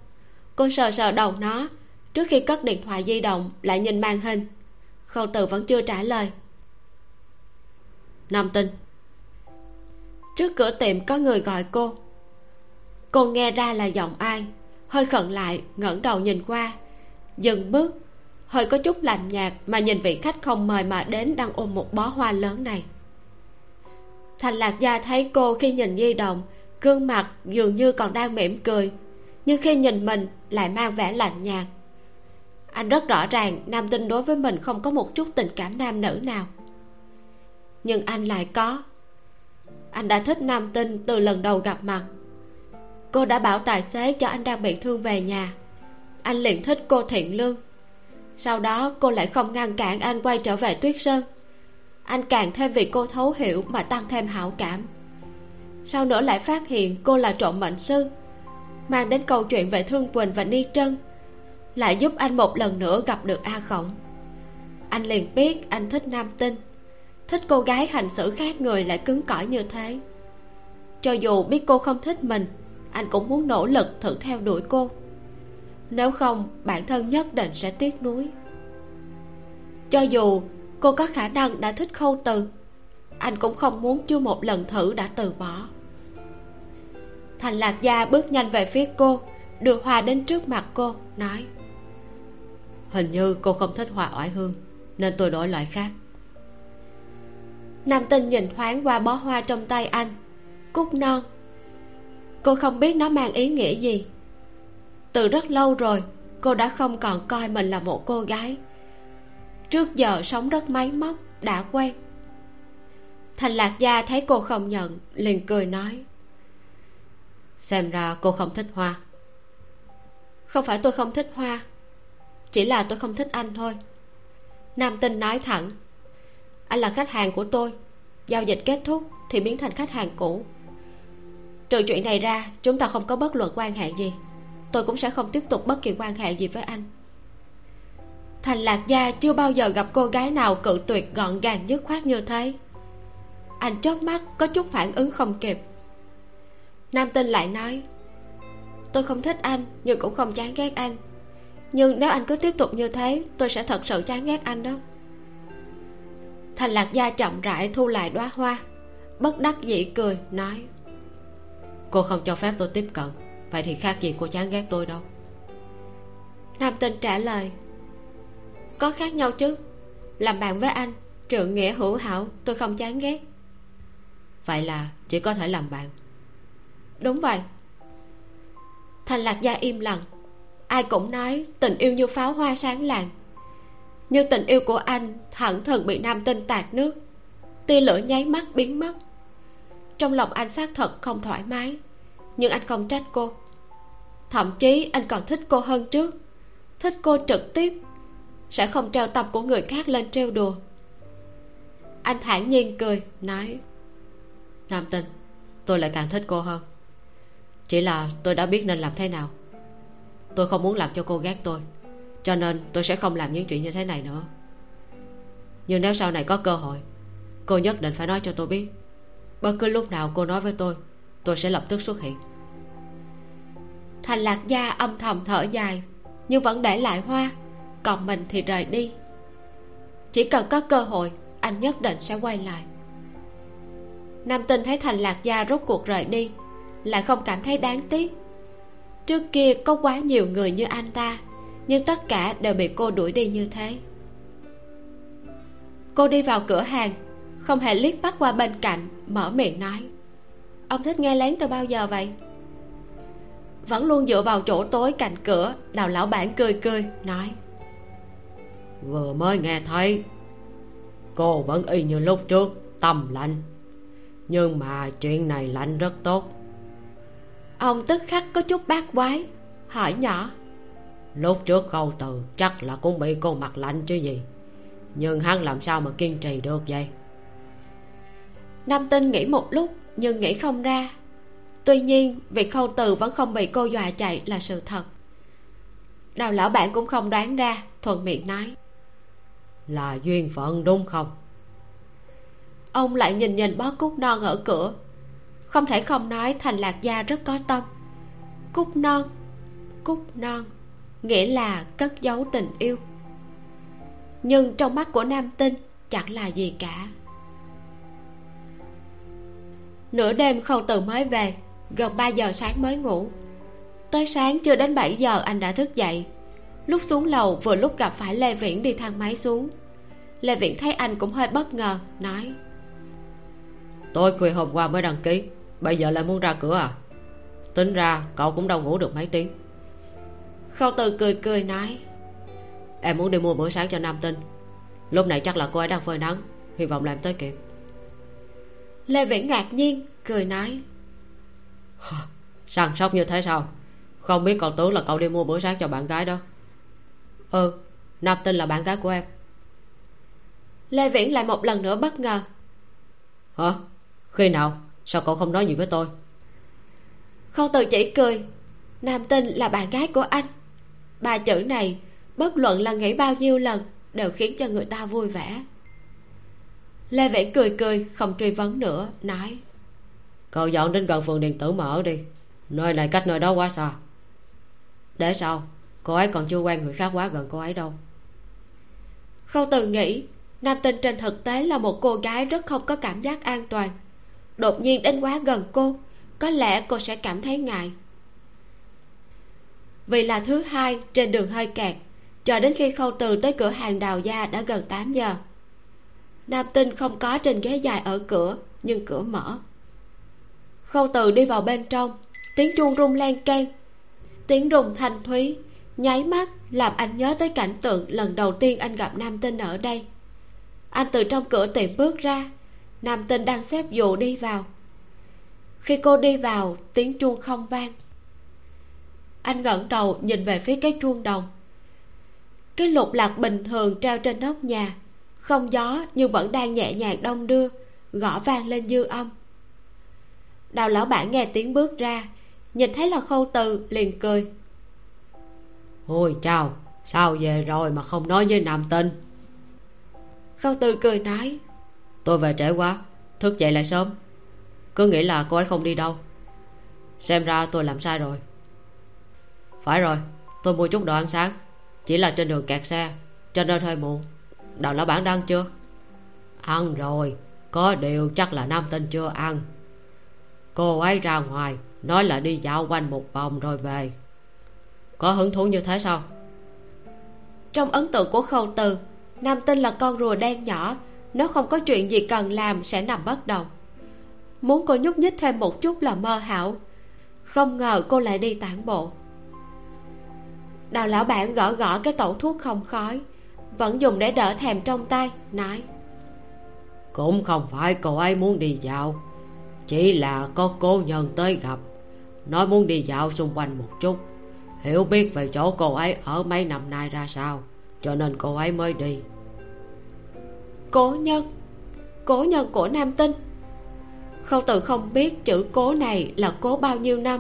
Cô sờ sờ đầu nó. Trước khi cất điện thoại di động lại nhìn màn hình. Khâu từ vẫn chưa trả lời. Nam tinh trước cửa tiệm có người gọi cô. Cô nghe ra là giọng ai hơi khẩn lại, ngẩng đầu nhìn qua. Dừng bước. Hơi có chút lạnh nhạt mà nhìn vị khách không mời mà đến đang ôm một bó hoa lớn này. Thành lạc gia thấy cô khi nhìn di động gương mặt dường như còn đang mỉm cười, nhưng khi nhìn mình lại mang vẻ lạnh nhạt. Anh rất rõ ràng nam tinh đối với mình không có một chút tình cảm nam nữ nào. Nhưng anh lại có. Anh đã thích nam tinh từ lần đầu gặp mặt cô đã bảo tài xế cho anh đang bị thương về nhà. Anh liền thích cô thiện lương. Sau đó, cô lại không ngăn cản anh quay trở về tuyết sơn. Anh càng thêm vì cô thấu hiểu mà tăng thêm hảo cảm. Sau nữa lại phát hiện cô là trộm mệnh sư, mang đến câu chuyện về thương quỳnh và ni trân, lại giúp anh một lần nữa gặp được a khổng. Anh liền biết anh thích nam tinh, thích cô gái hành xử khác người lại cứng cỏi như thế. Cho dù biết cô không thích mình anh cũng muốn nỗ lực thử theo đuổi cô. Nếu không bản thân nhất định sẽ tiếc nuối. Cho dù cô có khả năng đã thích khâu từ anh cũng không muốn chưa một lần thử đã từ bỏ. Thành lạc gia bước nhanh về phía cô đưa hoa đến trước mặt cô nói hình như cô không thích hoa oải hương nên tôi đổi loại khác. Nam tinh nhìn thoáng qua bó hoa trong tay anh cúc non cô không biết nó mang ý nghĩa gì. Từ rất lâu rồi, cô đã không còn coi mình là một cô gái. Trước giờ sống rất máy móc, đã quen. Thành lạc gia thấy cô không nhận, liền cười nói, xem ra cô không thích hoa. Không phải tôi không thích hoa, chỉ là tôi không thích anh thôi. Nam tinh nói thẳng, anh là khách hàng của tôi, giao dịch kết thúc thì biến thành khách hàng cũ trừ chuyện này ra, chúng ta không có bất luận quan hệ gì. Tôi cũng sẽ không tiếp tục bất kỳ quan hệ gì với anh. Thành lạc gia chưa bao giờ gặp cô gái nào cự tuyệt gọn gàng dứt khoát như thế. Anh chớp mắt, có chút phản ứng không kịp. Nam tinh lại nói, tôi không thích anh, nhưng cũng không chán ghét anh. Nhưng nếu anh cứ tiếp tục như thế, tôi sẽ thật sự chán ghét anh đó. Thành lạc gia chậm rãi thu lại đóa hoa, bất đắc dĩ cười, nói cô không cho phép tôi tiếp cận. Vậy thì khác gì cô chán ghét tôi đâu. Nam tinh trả lời có khác nhau chứ? Làm bạn với anh trượng nghĩa hữu hảo tôi không chán ghét. Vậy là chỉ có thể làm bạn. Đúng vậy. Thành lạc gia im lặng. Ai cũng nói tình yêu như pháo hoa sáng lạng. Nhưng tình yêu của anh thẳng thừng bị nam tinh tạt nước. Tia lửa nháy mắt biến mất. Trong lòng anh xác thật không thoải mái nhưng anh không trách cô. Thậm chí anh còn thích cô hơn trước. Thích cô trực tiếp. Sẽ không treo tập của người khác lên trêu đùa. Anh thản nhiên cười, nói, nam tinh tôi lại càng thích cô hơn. Chỉ là tôi đã biết nên làm thế nào. Tôi không muốn làm cho cô ghét tôi, cho nên tôi sẽ không làm những chuyện như thế này nữa. Nhưng nếu sau này có cơ hội, cô nhất định phải nói cho tôi biết. Bất cứ lúc nào cô nói với tôi tôi sẽ lập tức xuất hiện. Thành lạc gia âm thầm thở dài, nhưng vẫn để lại hoa, còn mình thì rời đi. Chỉ cần có cơ hội, anh nhất định sẽ quay lại. Nam tinh thấy thành lạc gia rốt cuộc rời đi, lại không cảm thấy đáng tiếc. Trước kia có quá nhiều người như anh ta, nhưng tất cả đều bị cô đuổi đi như thế. Cô đi vào cửa hàng, không hề liếc mắt qua bên cạnh, mở miệng nói ông thích nghe lén từ bao giờ vậy? Vẫn luôn dựa vào chỗ tối cạnh cửa đào lão bản cười cười nói. Vừa mới nghe thấy cô vẫn y như lúc trước tâm lạnh. Nhưng mà chuyện này lạnh rất tốt. Ông tức khắc có chút bát quái hỏi nhỏ. Lúc trước câu từ chắc là cũng bị cô mặt lạnh chứ gì. Nhưng hắn làm sao mà kiên trì được vậy? Nam tinh nghĩ một lúc nhưng nghĩ không ra. Tuy nhiên việc khâu từ vẫn không bị cô dọa chạy là sự thật. Đào lão bạn cũng không đoán ra thuận miệng nói. Là duyên phận đúng không? Ông lại nhìn nhìn bó cúc non ở cửa. Không thể không nói thành lạc gia rất có tâm. Cúc non cúc non nghĩa là cất giấu tình yêu. Nhưng trong mắt của nam tinh chẳng là gì cả nửa đêm khâu từ mới về gần 3 giờ sáng mới ngủ. Tới sáng chưa đến 7 giờ anh đã thức dậy. Lúc xuống lầu vừa lúc gặp phải lê viễn đi thang máy xuống. Lê viễn thấy anh cũng hơi bất ngờ nói. Tôi khuya hôm qua mới đăng ký bây giờ lại muốn ra cửa à? Tính ra cậu cũng đâu ngủ được mấy tiếng. Khâu từ cười cười nói. Em muốn đi mua bữa sáng cho nam tinh. Lúc này chắc là cô ấy đang phơi nắng hy vọng làm tới kịp lê viễn ngạc nhiên cười nói. Săn sóc như thế sao? Không biết còn tưởng là cậu đi mua bữa sáng cho bạn gái đó. Ừ. Nam tinh là bạn gái của em. Lê viễn lại một lần nữa bất ngờ. Hả? Khi nào? Sao cậu không nói gì với tôi? Khâu từ chỉ cười. Nam tinh là bạn gái của anh. Ba chữ này bất luận là nghĩ bao nhiêu lần đều khiến cho người ta vui vẻ lê viễn cười cười không truy vấn nữa nói. Cậu dọn đến gần phường điện tử mà ở đi. Nơi này cách nơi đó quá xa. Để sao cô ấy còn chưa quen người khác quá gần cô ấy đâu. Khâu từ nghĩ nam tinh trên thực tế là một cô gái rất không có cảm giác an toàn. Đột nhiên đến quá gần cô có lẽ cô sẽ cảm thấy ngại. Vì là thứ hai trên đường hơi kẹt chờ đến khi khâu từ tới cửa hàng đào gia đã gần 8 giờ nam tinh không có trên ghế dài ở cửa, nhưng cửa mở. Khâu từ đi vào bên trong, tiếng chuông rung len keng. Tiếng rung thanh thúy, nháy mắt làm anh nhớ tới cảnh tượng lần đầu tiên anh gặp nam tinh ở đây. Anh từ trong cửa tiệm bước ra, nam tinh đang xếp dù đi vào. Khi cô đi vào, tiếng chuông không vang. Anh ngẩng đầu nhìn về phía cái chuông đồng. Cái lục lạc bình thường treo trên nóc nhà không gió nhưng vẫn đang nhẹ nhàng đông đưa gõ vang lên dư âm. Đào lão bản nghe tiếng bước ra nhìn thấy là khâu từ liền cười. Ôi chào sao về rồi mà không nói với nam tinh? Khâu từ cười nói. Tôi về trễ quá thức dậy lại sớm. Cứ nghĩ là cô ấy không đi đâu. Xem ra tôi làm sai rồi. Phải rồi tôi mua chút đồ ăn sáng. Chỉ là trên đường kẹt xe cho nên hơi muộn đào lão bản đang chưa? Ăn rồi, có điều chắc là nam tinh chưa ăn. Cô ấy ra ngoài, nói là đi dạo quanh một vòng rồi về. Có hứng thú như thế sao? Trong ấn tượng của khâu từ, nam tinh là con rùa đen nhỏ. Nếu không có chuyện gì cần làm sẽ nằm bất động. Muốn cô nhúc nhích thêm một chút là mơ hảo. Không ngờ cô lại đi tản bộ. Đào lão bản gõ gõ cái tổ thuốc không khói vẫn dùng để đỡ thèm trong tay nói. Cũng không phải cô ấy muốn đi dạo chỉ là có cô nhân tới gặp. Nói muốn đi dạo xung quanh một chút. Hiểu biết về chỗ cô ấy ở mấy năm nay ra sao cho nên cô ấy mới đi. Cố nhân? Cố nhân của nam tinh? Khâu tự không biết chữ cố này là cố bao nhiêu năm.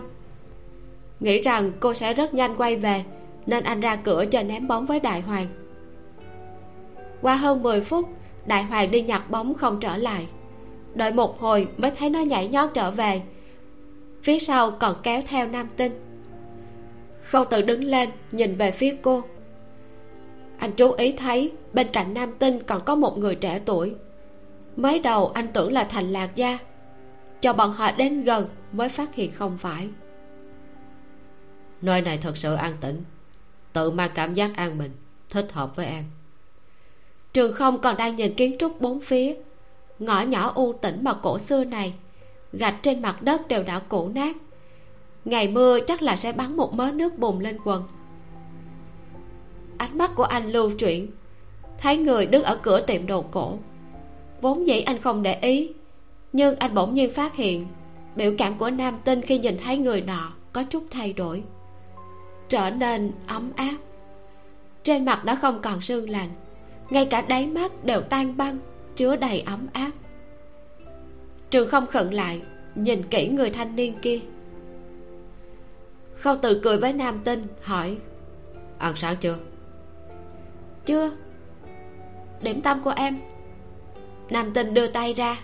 Nghĩ rằng cô sẽ rất nhanh quay về nên anh ra cửa cho ném bóng với đại hoàng qua hơn 10 phút, đại hoàng đi nhặt bóng không trở lại. Đợi một hồi mới thấy nó nhảy nhót trở về. Phía sau còn kéo theo nam tinh. Khâu tự đứng lên, nhìn về phía cô. Anh chú ý thấy bên cạnh nam tinh còn có một người trẻ tuổi. Mới đầu anh tưởng là thành lạc gia. Cho bọn họ đến gần mới phát hiện không phải. Nơi này thật sự an tĩnh. Tự mang cảm giác an bình, thích hợp với em trường không còn đang nhìn kiến trúc bốn phía. Ngõ nhỏ u tĩnh mà cổ xưa này, gạch trên mặt đất đều đã cũ nát. Ngày mưa chắc là sẽ bắn một mớ nước bùn lên quần. Ánh mắt của anh lưu chuyển, thấy người đứng ở cửa tiệm đồ cổ. Vốn dĩ anh không để ý, nhưng anh bỗng nhiên phát hiện, biểu cảm của nam tinh khi nhìn thấy người nọ có chút thay đổi, trở nên ấm áp. Trên mặt đã không còn sương lạnh ngay cả đáy mắt đều tan băng chứa đầy ấm áp. Trường không khẩn lại nhìn kỹ người thanh niên kia. Khâu tự cười với nam tinh hỏi ăn sáng chưa? Chưa. Điểm tâm của em? Nam tinh đưa tay ra.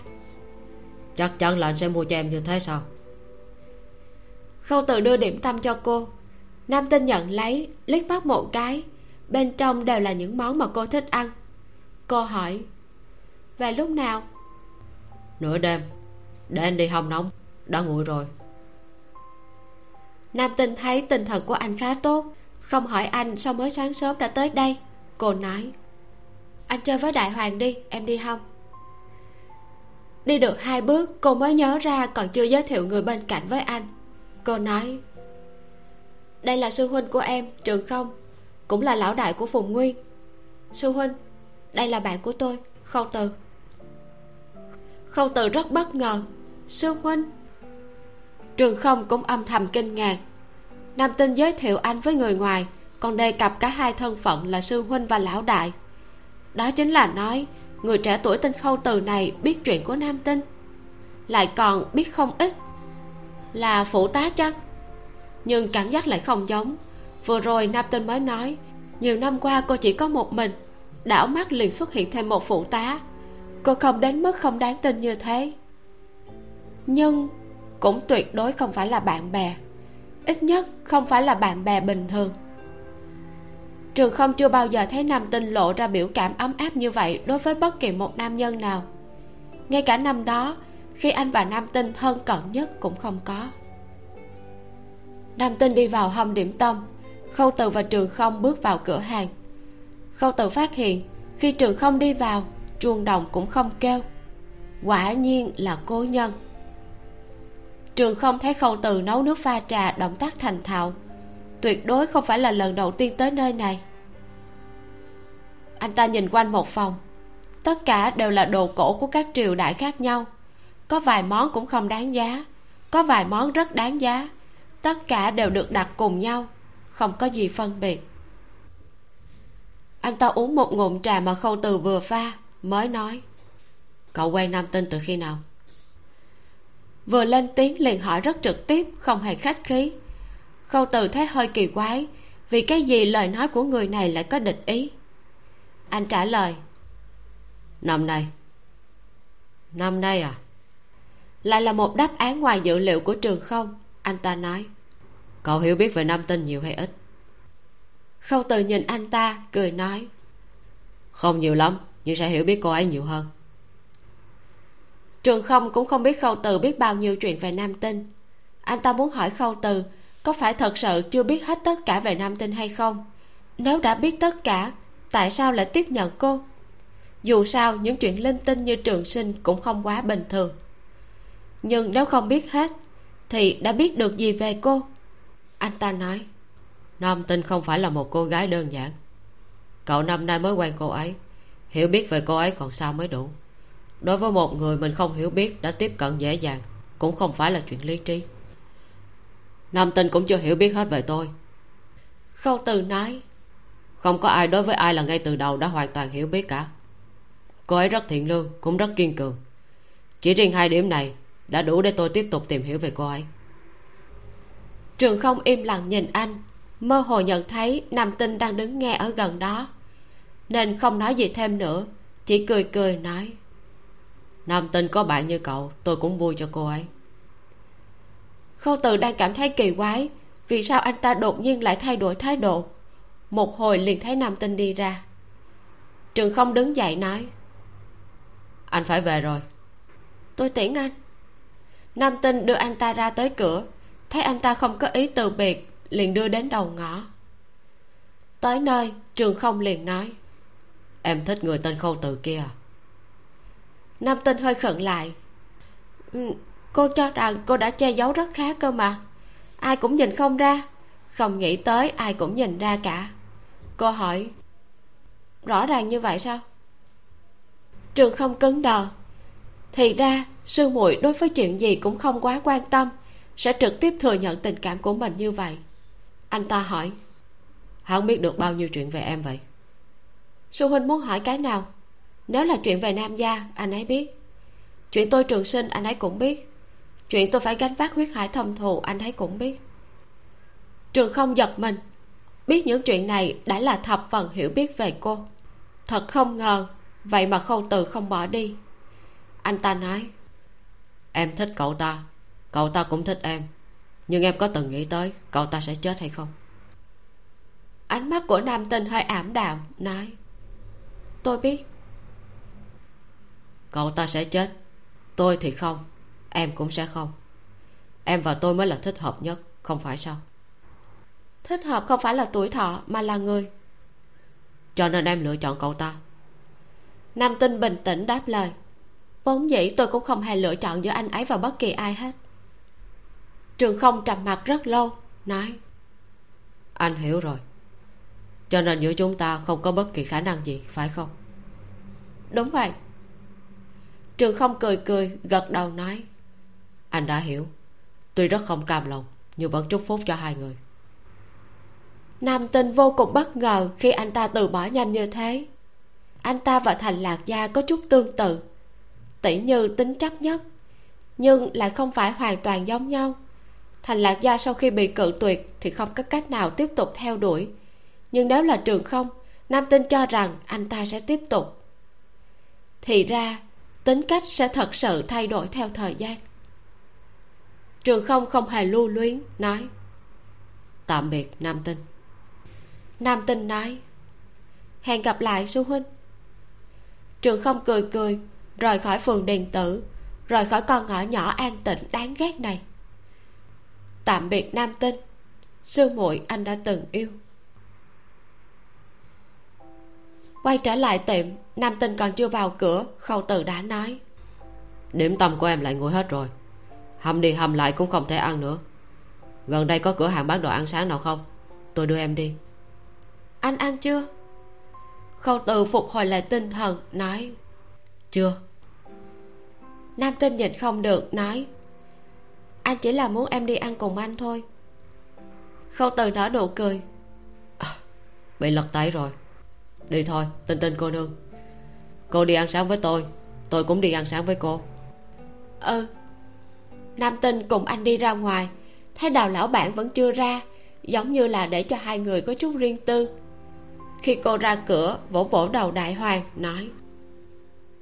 Chắc chắn là anh sẽ mua cho em như thế sao? Khâu tự đưa điểm tâm cho cô. Nam tinh nhận lấy liếc mắt một cái bên trong đều là những món mà cô thích ăn. Cô hỏi về lúc nào? Nửa đêm. Để anh đi hong nóng. Đã nguội rồi. Nam tinh thấy tinh thần của anh khá tốt. Không hỏi anh sao mới sáng sớm đã tới đây. Cô nói anh chơi với đại hoàng đi em đi không đi được hai bước cô mới nhớ ra còn chưa giới thiệu người bên cạnh với anh. Cô nói đây là sư huynh của em trường không cũng là lão đại của phùng nguyên. Sư huynh, đây là bạn của tôi, khâu từ. Khâu từ rất bất ngờ. Sư huynh. Trường không cũng âm thầm kinh ngạc. Nam tinh giới thiệu anh với người ngoài, còn đề cập cả hai thân phận là sư huynh và lão đại. Đó chính là nói, người trẻ tuổi tên khâu từ này biết chuyện của nam tinh. Lại còn biết không ít là phụ tá chắc nhưng cảm giác lại không giống vừa rồi nam tinh mới nói, nhiều năm qua cô chỉ có một mình, đảo mắt liền xuất hiện thêm một phụ tá. Cô không đến mức không đáng tin như thế. Nhưng cũng tuyệt đối không phải là bạn bè, ít nhất không phải là bạn bè bình thường. Trường không chưa bao giờ thấy nam tinh lộ ra biểu cảm ấm áp như vậy đối với bất kỳ một nam nhân nào. Ngay cả năm đó, khi anh và nam tinh thân cận nhất cũng không có. Nam tinh đi vào hầm điểm tâm khâu từ và trường không bước vào cửa hàng. Khâu từ phát hiện, khi trường không đi vào, chuông đồng cũng không kêu. Quả nhiên là cố nhân. Trường không thấy khâu từ nấu nước pha trà động tác thành thạo. Tuyệt đối không phải là lần đầu tiên tới nơi này. Anh ta nhìn quanh một phòng. Tất cả đều là đồ cổ của các triều đại khác nhau. Có vài món cũng không đáng giá. Có vài món rất đáng giá. Tất cả đều được đặt cùng nhau không có gì phân biệt. Anh ta uống một ngụm trà mà khâu từ vừa pha, mới nói, cậu quen nam tinh từ khi nào? Vừa lên tiếng liền hỏi rất trực tiếp, không hề khách khí. Khâu từ thấy hơi kỳ quái, vì cái gì lời nói của người này lại có địch ý? Anh trả lời, năm nay. Năm nay à? Lại là một đáp án ngoài dự liệu của trường không, anh ta nói cậu hiểu biết về nam tinh nhiều hay ít? Khâu từ nhìn anh ta cười nói. Không nhiều lắm nhưng sẽ hiểu biết cô ấy nhiều hơn. Trường không cũng không biết khâu từ biết bao nhiêu chuyện về nam tinh. Anh ta muốn hỏi khâu từ có phải thật sự chưa biết hết tất cả về nam tinh hay không? Nếu đã biết tất cả tại sao lại tiếp nhận cô? Dù sao những chuyện linh tinh như trường sinh cũng không quá bình thường. Nhưng nếu không biết hết thì đã biết được gì về cô anh ta nói, nam tinh không phải là một cô gái đơn giản. Cậu năm nay mới quen cô ấy, hiểu biết về cô ấy còn sao mới đủ. Đối với một người mình không hiểu biết đã tiếp cận dễ dàng, cũng không phải là chuyện lý trí. Nam tinh cũng chưa hiểu biết hết về tôi. Khâu từ nói, không có ai đối với ai là ngay từ đầu đã hoàn toàn hiểu biết cả. Cô ấy rất thiện lương, cũng rất kiên cường. Chỉ riêng hai điểm này đã đủ để tôi tiếp tục tìm hiểu về cô ấy trường không im lặng nhìn anh, mơ hồ nhận thấy nam tinh đang đứng nghe ở gần đó. Nên không nói gì thêm nữa, chỉ cười cười nói, nam tinh có bạn như cậu, tôi cũng vui cho cô ấy. Khâu từ đang cảm thấy kỳ quái, vì sao anh ta đột nhiên lại thay đổi thái độ? Một hồi liền thấy nam tinh đi ra. Trường không đứng dậy nói, anh phải về rồi. Tôi tiễn anh. Nam tinh đưa anh ta ra tới cửa thấy anh ta không có ý từ biệt, liền đưa đến đầu ngõ. Tới nơi, trường không liền nói, em thích người tên khâu từ kia. Nam tinh hơi khẩn lại. Cô cho rằng cô đã che giấu rất khá cơ mà. Ai cũng nhìn không ra, không nghĩ tới ai cũng nhìn ra cả. Cô hỏi, rõ ràng như vậy sao? Trường không cứng đờ. Thì ra, sư muội đối với chuyện gì cũng không quá quan tâm sẽ trực tiếp thừa nhận tình cảm của mình như vậy? Anh ta hỏi. Hắn biết được bao nhiêu chuyện về em vậy? Sư huynh muốn hỏi cái nào? Nếu là chuyện về nam gia, anh ấy biết. Chuyện tôi trường sinh, anh ấy cũng biết. Chuyện tôi phải gánh vác huyết hải thâm thù, anh ấy cũng biết. Trường không giật mình. Biết những chuyện này đã là thập phần hiểu biết về cô. Thật không ngờ, vậy mà khâu từ không bỏ đi. Anh ta nói, em thích cậu ta cậu ta cũng thích em. Nhưng em có từng nghĩ tới cậu ta sẽ chết hay không? Ánh mắt của nam tinh hơi ảm đạm nói tôi biết. Cậu ta sẽ chết. Tôi thì không em cũng sẽ không. Em và tôi mới là thích hợp nhất không phải sao? Thích hợp không phải là tuổi thọ mà là người. Cho nên em lựa chọn cậu ta. Nam tinh bình tĩnh đáp lời vốn dĩ tôi cũng không hề lựa chọn giữa anh ấy và bất kỳ ai hết trường không trầm mặt rất lâu nói anh hiểu rồi. Cho nên giữa chúng ta không có bất kỳ khả năng gì phải không? Đúng vậy. Trường không cười cười gật đầu nói anh đã hiểu. Tuy rất không cam lòng nhưng vẫn chúc phúc cho hai người. Nam tinh vô cùng bất ngờ khi anh ta từ bỏ nhanh như thế. Anh ta và thành lạc gia có chút tương tự tỷ như tính chấp nhất nhưng lại không phải hoàn toàn giống nhau thành lạc gia sau khi bị cự tuyệt thì không có cách nào tiếp tục theo đuổi. Nhưng nếu là trường không, nam tinh cho rằng anh ta sẽ tiếp tục. Thì ra, tính cách sẽ thật sự thay đổi theo thời gian. Trường không không hề lưu luyến, nói, tạm biệt, nam tinh. Nam tinh nói, hẹn gặp lại, sư huynh. Trường không cười cười, rời khỏi phường đền tử, rời khỏi con ngõ nhỏ an tịnh đáng ghét này tạm biệt nam tinh. Sư muội anh đã từng yêu. Quay trở lại tiệm nam tinh còn chưa vào cửa khâu từ đã nói. Điểm tâm của em lại nguội hết rồi. Hầm đi hầm lại cũng không thể ăn nữa. Gần đây có cửa hàng bán đồ ăn sáng nào không? Tôi đưa em đi. Anh ăn chưa? Khâu từ phục hồi lại tinh thần nói. Chưa. Nam tinh nhịn không được nói anh chỉ là muốn em đi ăn cùng anh thôi. Khâu từ nở nụ cười. À, bị lật tay rồi. Đi thôi tinh tinh cô nương. Cô đi ăn sáng với tôi tôi cũng đi ăn sáng với cô. Ừ. Nam tinh cùng anh đi ra ngoài. Thấy đào lão bản vẫn chưa ra giống như là để cho hai người có chút riêng tư. Khi cô ra cửa vỗ vỗ đầu đại hoàng nói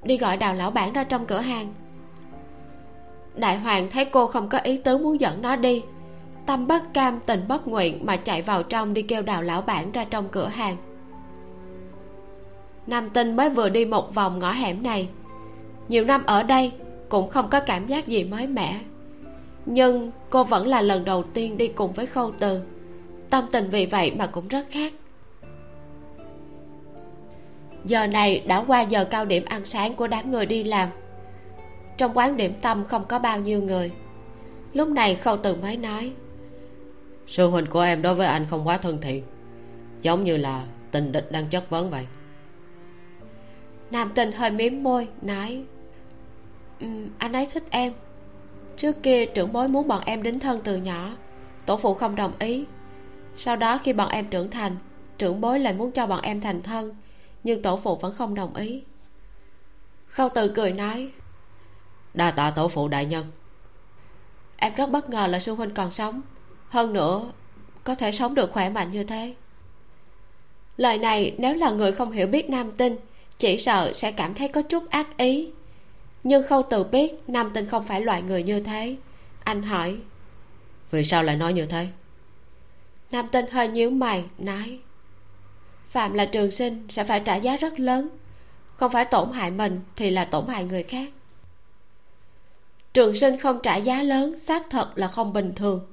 đi gọi đào lão bản ra trong cửa hàng đại hoàng thấy cô không có ý tứ muốn dẫn nó đi. Tâm bất cam, tình bất nguyện mà chạy vào trong đi kêu đào lão bản ra trong cửa hàng. Nam tinh mới vừa đi một vòng ngõ hẻm này. Nhiều năm ở đây, cũng không có cảm giác gì mới mẻ. Nhưng cô vẫn là lần đầu tiên đi cùng với khâu từ. Tâm tình vì vậy mà cũng rất khác. Giờ này đã qua giờ cao điểm ăn sáng của đám người đi làm trong quán điểm tâm không có bao nhiêu người. Lúc này khâu từ mới nói sư huynh của em đối với anh không quá thân thiện giống như là tình địch đang chất vấn vậy. Nam tình hơi miếm môi nói um, anh ấy thích em. Trước kia trưởng bối muốn bọn em đính thân từ nhỏ tổ phụ không đồng ý. Sau đó khi bọn em trưởng thành trưởng bối lại muốn cho bọn em thành thân nhưng tổ phụ vẫn không đồng ý. Khâu từ cười nói đa tạ tổ phụ đại nhân. Em rất bất ngờ là sư huynh còn sống. Hơn nữa, có thể sống được khỏe mạnh như thế. Lời này, nếu là người không hiểu biết nam tinh, chỉ sợ sẽ cảm thấy có chút ác ý. Nhưng khâu từ biết, nam tinh không phải loại người như thế. Anh hỏi, vì sao lại nói như thế? Nam tinh hơi nhíu mày, nói, phạm là trường sinh sẽ phải trả giá rất lớn. Không phải tổn hại mình thì là tổn hại người khác trường sinh không trả giá lớn, xác thật là không bình thường.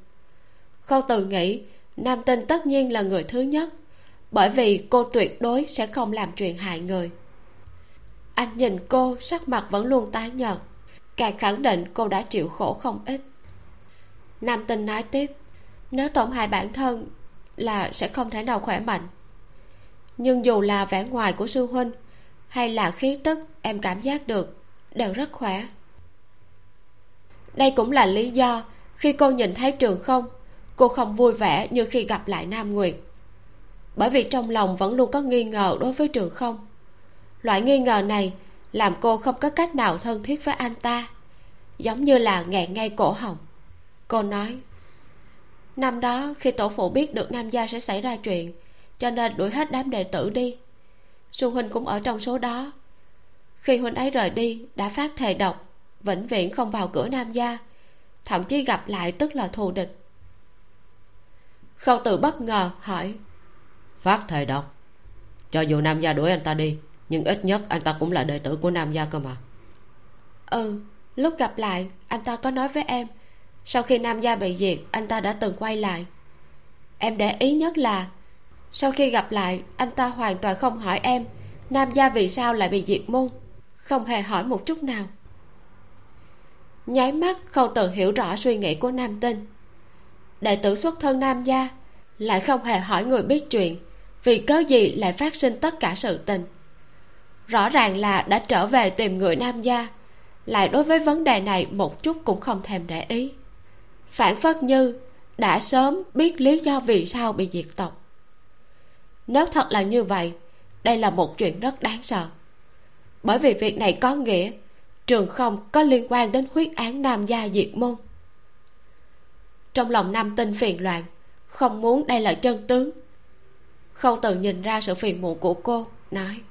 Khâu từ nghĩ, nam tinh tất nhiên là người thứ nhất, bởi vì cô tuyệt đối sẽ không làm chuyện hại người. Anh nhìn cô, sắc mặt vẫn luôn tái nhợt, càng khẳng định cô đã chịu khổ không ít. Nam tinh nói tiếp, nếu tổn hại bản thân là sẽ không thể nào khỏe mạnh. Nhưng dù là vẻ ngoài của sư huynh hay là khí tức em cảm giác được đều rất khỏe đây cũng là lý do khi cô nhìn thấy trường không, cô không vui vẻ như khi gặp lại nam nguyệt. Bởi vì trong lòng vẫn luôn có nghi ngờ đối với trường không. Loại nghi ngờ này làm cô không có cách nào thân thiết với anh ta, giống như là nghẹn ngay cổ họng. Cô nói, năm đó khi tổ phụ biết được nam gia sẽ xảy ra chuyện, cho nên đuổi hết đám đệ tử đi. Xuân huynh cũng ở trong số đó. Khi huynh ấy rời đi, đã phát thề độc vĩnh viễn không vào cửa nam gia thậm chí gặp lại tức là thù địch. Khâu từ bất ngờ hỏi phát thề độc cho dù nam gia đuổi anh ta đi nhưng ít nhất anh ta cũng là đệ tử của nam gia cơ mà. Ừ lúc gặp lại anh ta có nói với em sau khi nam gia bị diệt anh ta đã từng quay lại. Em để ý nhất là sau khi gặp lại anh ta hoàn toàn không hỏi em nam gia vì sao lại bị diệt môn không hề hỏi một chút nào nháy mắt không tự hiểu rõ suy nghĩ của nam tinh. Đệ tử xuất thân nam gia lại không hề hỏi người biết chuyện, vì cớ gì lại phát sinh tất cả sự tình. Rõ ràng là đã trở về tìm người nam gia, lại đối với vấn đề này một chút cũng không thèm để ý. Phản phất như đã sớm biết lý do vì sao bị diệt tộc. Nếu thật là như vậy, đây là một chuyện rất đáng sợ. Bởi vì việc này có nghĩa trường không có liên quan đến huyết án nam gia diệt môn. Trong lòng nam tinh phiền loạn không muốn đây là chân tướng. Khâu từ nhìn ra sự phiền muộn của cô nói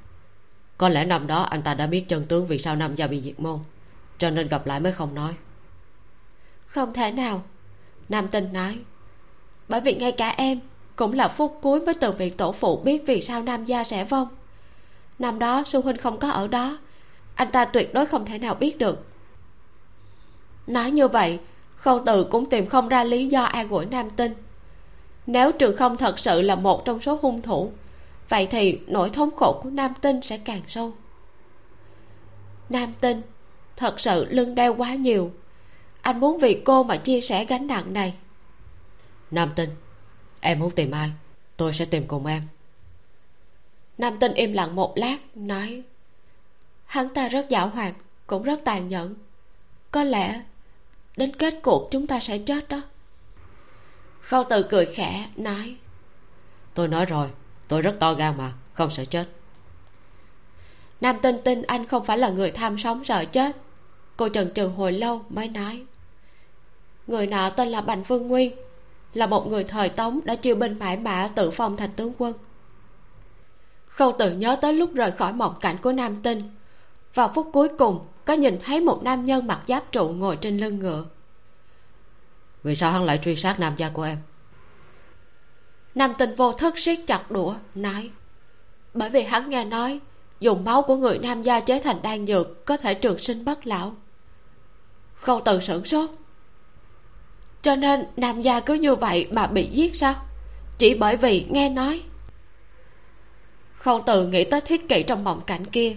có lẽ năm đó anh ta đã biết chân tướng vì sao nam gia bị diệt môn cho nên gặp lại mới không nói. Không thể nào nam tinh nói bởi vì ngay cả em cũng là phút cuối mới từ việc tổ phụ biết vì sao nam gia sẽ vong. Năm đó sư huynh không có ở đó anh ta tuyệt đối không thể nào biết được. Nói như vậy khâu từ cũng tìm không ra lý do an ủi nam tinh. Nếu trường không thật sự là một trong số hung thủ vậy thì nỗi thống khổ của nam tinh sẽ càng sâu. Nam tinh thật sự lưng đeo quá nhiều. Anh muốn vì cô mà chia sẻ gánh nặng này. Nam tinh em muốn tìm ai? Tôi sẽ tìm cùng em. Nam tinh im lặng một lát nói hắn ta rất giảo hoạt cũng rất tàn nhẫn. Có lẽ đến kết cuộc chúng ta sẽ chết đó. Khâu từ cười khẽ nói tôi nói rồi tôi rất to gan mà không sợ chết. Nam tinh tin anh không phải là người tham sống sợ chết. Cô trần trừ hồi lâu mới nói người nọ tên là bành phương nguyên là một người thời tống đã chiêu binh mãi mã tự phong thành tướng quân. Khâu tự nhớ tới lúc rời khỏi mộng cảnh của nam tinh vào phút cuối cùng có nhìn thấy một nam nhân mặc giáp trụ ngồi trên lưng ngựa. Vì sao hắn lại truy sát nam gia của em? Nam tinh vô thức siết chặt đũa nói. Bởi vì hắn nghe nói dùng máu của người nam gia chế thành đan dược có thể trường sinh bất lão. Khâu từ sửng sốt. Cho nên nam gia cứ như vậy mà bị giết sao? Chỉ bởi vì nghe nói. Khâu từ nghĩ tới thiết kỷ trong mộng cảnh kia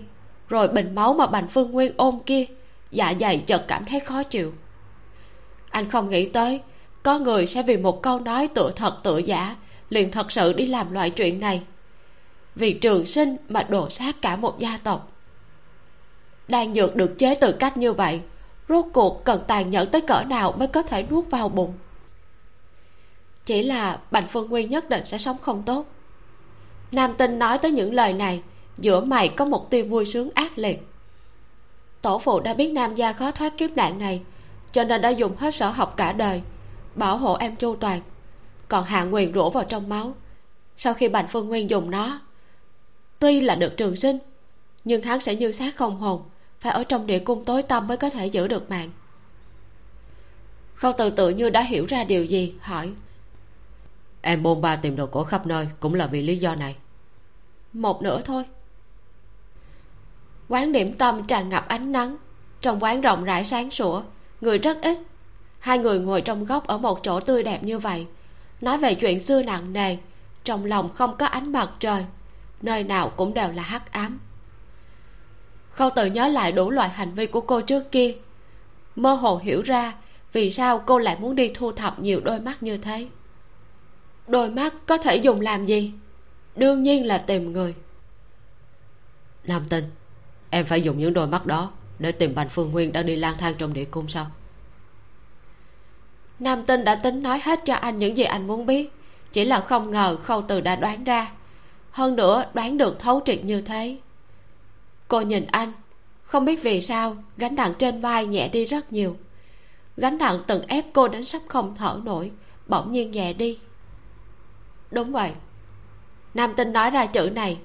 rồi bình máu mà bành phương nguyên ôm kia dạ dày chợt cảm thấy khó chịu. Anh không nghĩ tới, có người sẽ vì một câu nói tựa thật tựa giả, liền thật sự đi làm loại chuyện này. Vì trường sinh mà đổ sát cả một gia tộc. Đang dược được chế từ cách như vậy, rốt cuộc cần tàn nhẫn tới cỡ nào mới có thể nuốt vào bụng? Chỉ là bành phương nguyên nhất định sẽ sống không tốt. Nam tinh nói tới những lời này giữa mày có một tia vui sướng ác liệt. Tổ phụ đã biết nam gia khó thoát kiếp nạn này cho nên đã dùng hết sở học cả đời bảo hộ em chu toàn. Còn hạ nguyền rũ vào trong máu. Sau khi bành phương nguyên dùng nó tuy là được trường sinh nhưng hắn sẽ như xác không hồn phải ở trong địa cung tối tăm mới có thể giữ được mạng. Khâu từ tự như đã hiểu ra điều gì hỏi. Em bôn ba tìm đồ cổ khắp nơi cũng là vì lý do này. Một nửa thôi quán điểm tâm tràn ngập ánh nắng. Trong quán rộng rãi sáng sủa, người rất ít. Hai người ngồi trong góc ở một chỗ tươi đẹp như vậy. Nói về chuyện xưa nặng nề, trong lòng không có ánh mặt trời, nơi nào cũng đều là hắc ám. Khâu tự nhớ lại đủ loại hành vi của cô trước kia. Mơ hồ hiểu ra vì sao cô lại muốn đi thu thập nhiều đôi mắt như thế. Đôi mắt có thể dùng làm gì? Đương nhiên là tìm người. Nam tình em phải dùng những đôi mắt đó để tìm bành phương nguyên đang đi lang thang trong địa cung sao? Nam tinh đã tính nói hết cho anh những gì anh muốn biết. Chỉ là không ngờ khâu từ đã đoán ra. Hơn nữa, đoán được thấu triệt như thế. Cô nhìn anh, không biết vì sao gánh nặng trên vai nhẹ đi rất nhiều. Gánh nặng từng ép cô đến sắp không thở nổi, bỗng nhiên nhẹ đi. Đúng vậy. Nam tinh nói ra chữ này,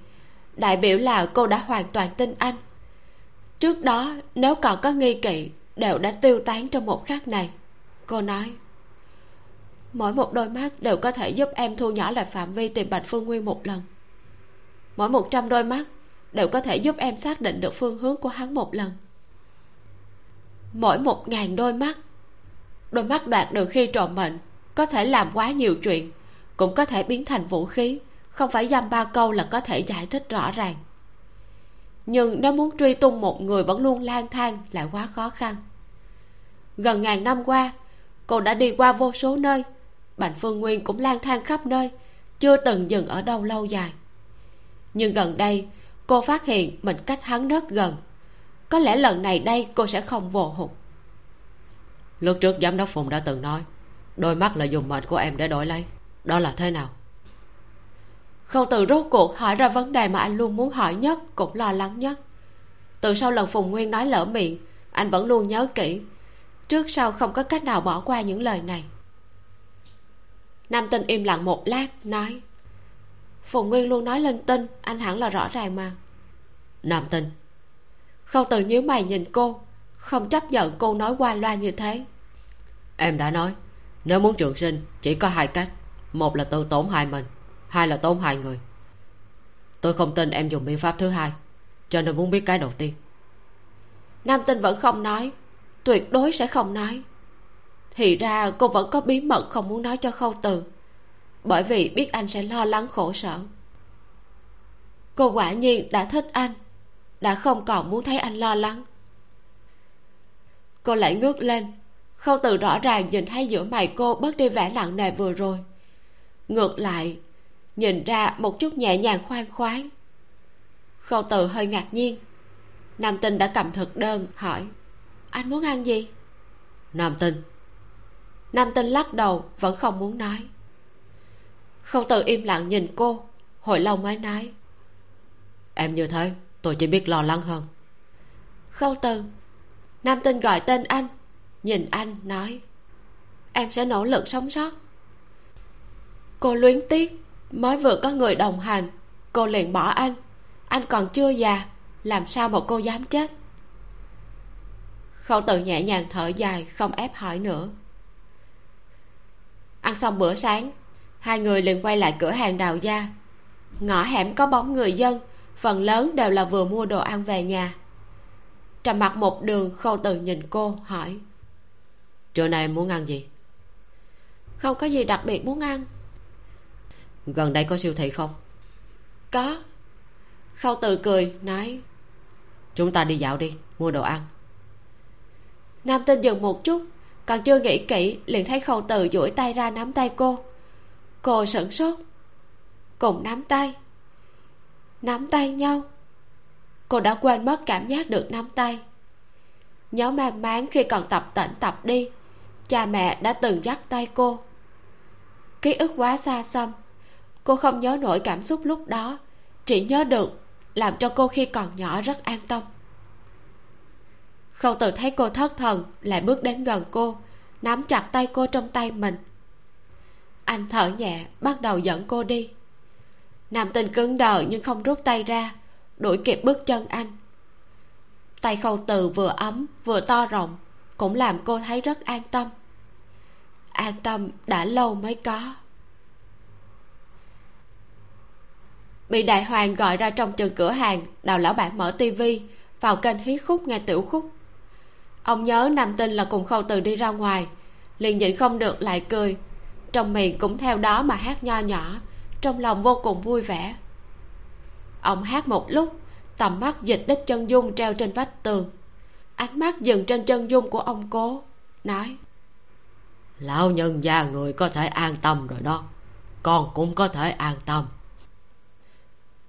đại biểu là cô đã hoàn toàn tin anh trước đó, nếu còn có nghi kỵ, đều đã tiêu tán trong một khắc này. Cô nói, mỗi một đôi mắt đều có thể giúp em thu nhỏ lại phạm vi tìm bạch phương nguyên một lần. Mỗi một trăm đôi mắt đều có thể giúp em xác định được phương hướng của hắn một lần. Mỗi một ngàn đôi mắt đôi mắt đoạt được khi trộm mệnh, có thể làm quá nhiều chuyện, cũng có thể biến thành vũ khí, không phải dăm ba câu là có thể giải thích rõ ràng nhưng nếu muốn truy tung một người vẫn luôn lang thang lại quá khó khăn. Gần ngàn năm qua, cô đã đi qua vô số nơi. Bành phương nguyên cũng lang thang khắp nơi, chưa từng dừng ở đâu lâu dài. Nhưng gần đây, cô phát hiện mình cách hắn rất gần. Có lẽ lần này đây cô sẽ không vồ hụt. Lúc trước giám đốc phùng đã từng nói, đôi mắt là dùng mệnh của em để đổi lấy. Đó là thế nào? Khâu từ rốt cuộc hỏi ra vấn đề mà anh luôn muốn hỏi nhất, cũng lo lắng nhất. Từ sau lần phùng nguyên nói lỡ miệng, anh vẫn luôn nhớ kỹ. Trước sau không có cách nào bỏ qua những lời này. Nam tinh im lặng một lát, nói, phùng nguyên luôn nói linh tinh, anh hẳn là rõ ràng mà. Nam tinh, khâu từ nhíu mày nhìn cô, không chấp nhận cô nói qua loa như thế. Em đã nói, nếu muốn trường sinh, chỉ có hai cách, một là tự tổn hại mình hai là tổn hại người. Tôi không tin em dùng biện pháp thứ hai, cho nên muốn biết cái đầu tiên. Nam tinh vẫn không nói, tuyệt đối sẽ không nói. Thì ra cô vẫn có bí mật không muốn nói cho khâu từ, bởi vì biết anh sẽ lo lắng khổ sở. Cô quả nhiên đã thích anh, đã không còn muốn thấy anh lo lắng. Cô lại ngước lên, khâu từ rõ ràng nhìn thấy giữa mày cô bớt đi vẻ nặng nề vừa rồi. Ngược lại nhìn ra một chút nhẹ nhàng khoan khoái. Khâu từ hơi ngạc nhiên. Nam tinh đã cầm thực đơn, hỏi, anh muốn ăn gì? Nam tinh. Nam tinh lắc đầu, vẫn không muốn nói. Khâu từ im lặng nhìn cô, hồi lâu mới nói, em như thế, tôi chỉ biết lo lắng hơn. Khâu từ. Nam tinh gọi tên anh, nhìn anh nói, em sẽ nỗ lực sống sót. Cô luyến tiếc mới vừa có người đồng hành cô liền bỏ anh. Anh còn chưa già làm sao mà cô dám chết? Khâu từ nhẹ nhàng thở dài không ép hỏi nữa. Ăn xong bữa sáng hai người liền quay lại cửa hàng đào gia. Ngõ hẻm có bóng người dân phần lớn đều là vừa mua đồ ăn về nhà. Trầm mặt một đường khâu từ nhìn cô hỏi. Trưa nay muốn ăn gì? Không có gì đặc biệt muốn ăn gần đây có siêu thị không? Có. Khâu từ cười nói chúng ta đi dạo đi mua đồ ăn. Nam tinh dừng một chút còn chưa nghĩ kỹ liền thấy khâu từ duỗi tay ra nắm tay cô. Cô sửng sốt cùng nắm tay. Nắm tay nhau. Cô đã quên mất cảm giác được nắm tay. Nhớ mang máng khi còn tập tễnh tập đi cha mẹ đã từng dắt tay cô. Ký ức quá xa xăm cô không nhớ nổi cảm xúc lúc đó, chỉ nhớ được làm cho cô khi còn nhỏ rất an tâm. Khâu từ thấy cô thất thần, lại bước đến gần cô, nắm chặt tay cô trong tay mình. Anh thở nhẹ, bắt đầu dẫn cô đi. Nam tinh cứng đờ nhưng không rút tay ra, đuổi kịp bước chân anh. Tay khâu từ vừa ấm, vừa to rộng, cũng làm cô thấy rất an tâm. An tâm đã lâu mới có. Bị đại hoàng gọi ra trong trường cửa hàng, đào lão bản mở tivi, vào kênh hí khúc nghe tiểu khúc. Ông nhớ nam tinh là cùng khâu từ đi ra ngoài, liền nhịn không được lại cười. Trong miệng cũng theo đó mà hát nho nhỏ, trong lòng vô cùng vui vẻ. Ông hát một lúc, tầm mắt dịch đích chân dung treo trên vách tường. Ánh mắt dừng trên chân dung của ông cố, nói, lão nhân gia người có thể an tâm rồi đó, con cũng có thể an tâm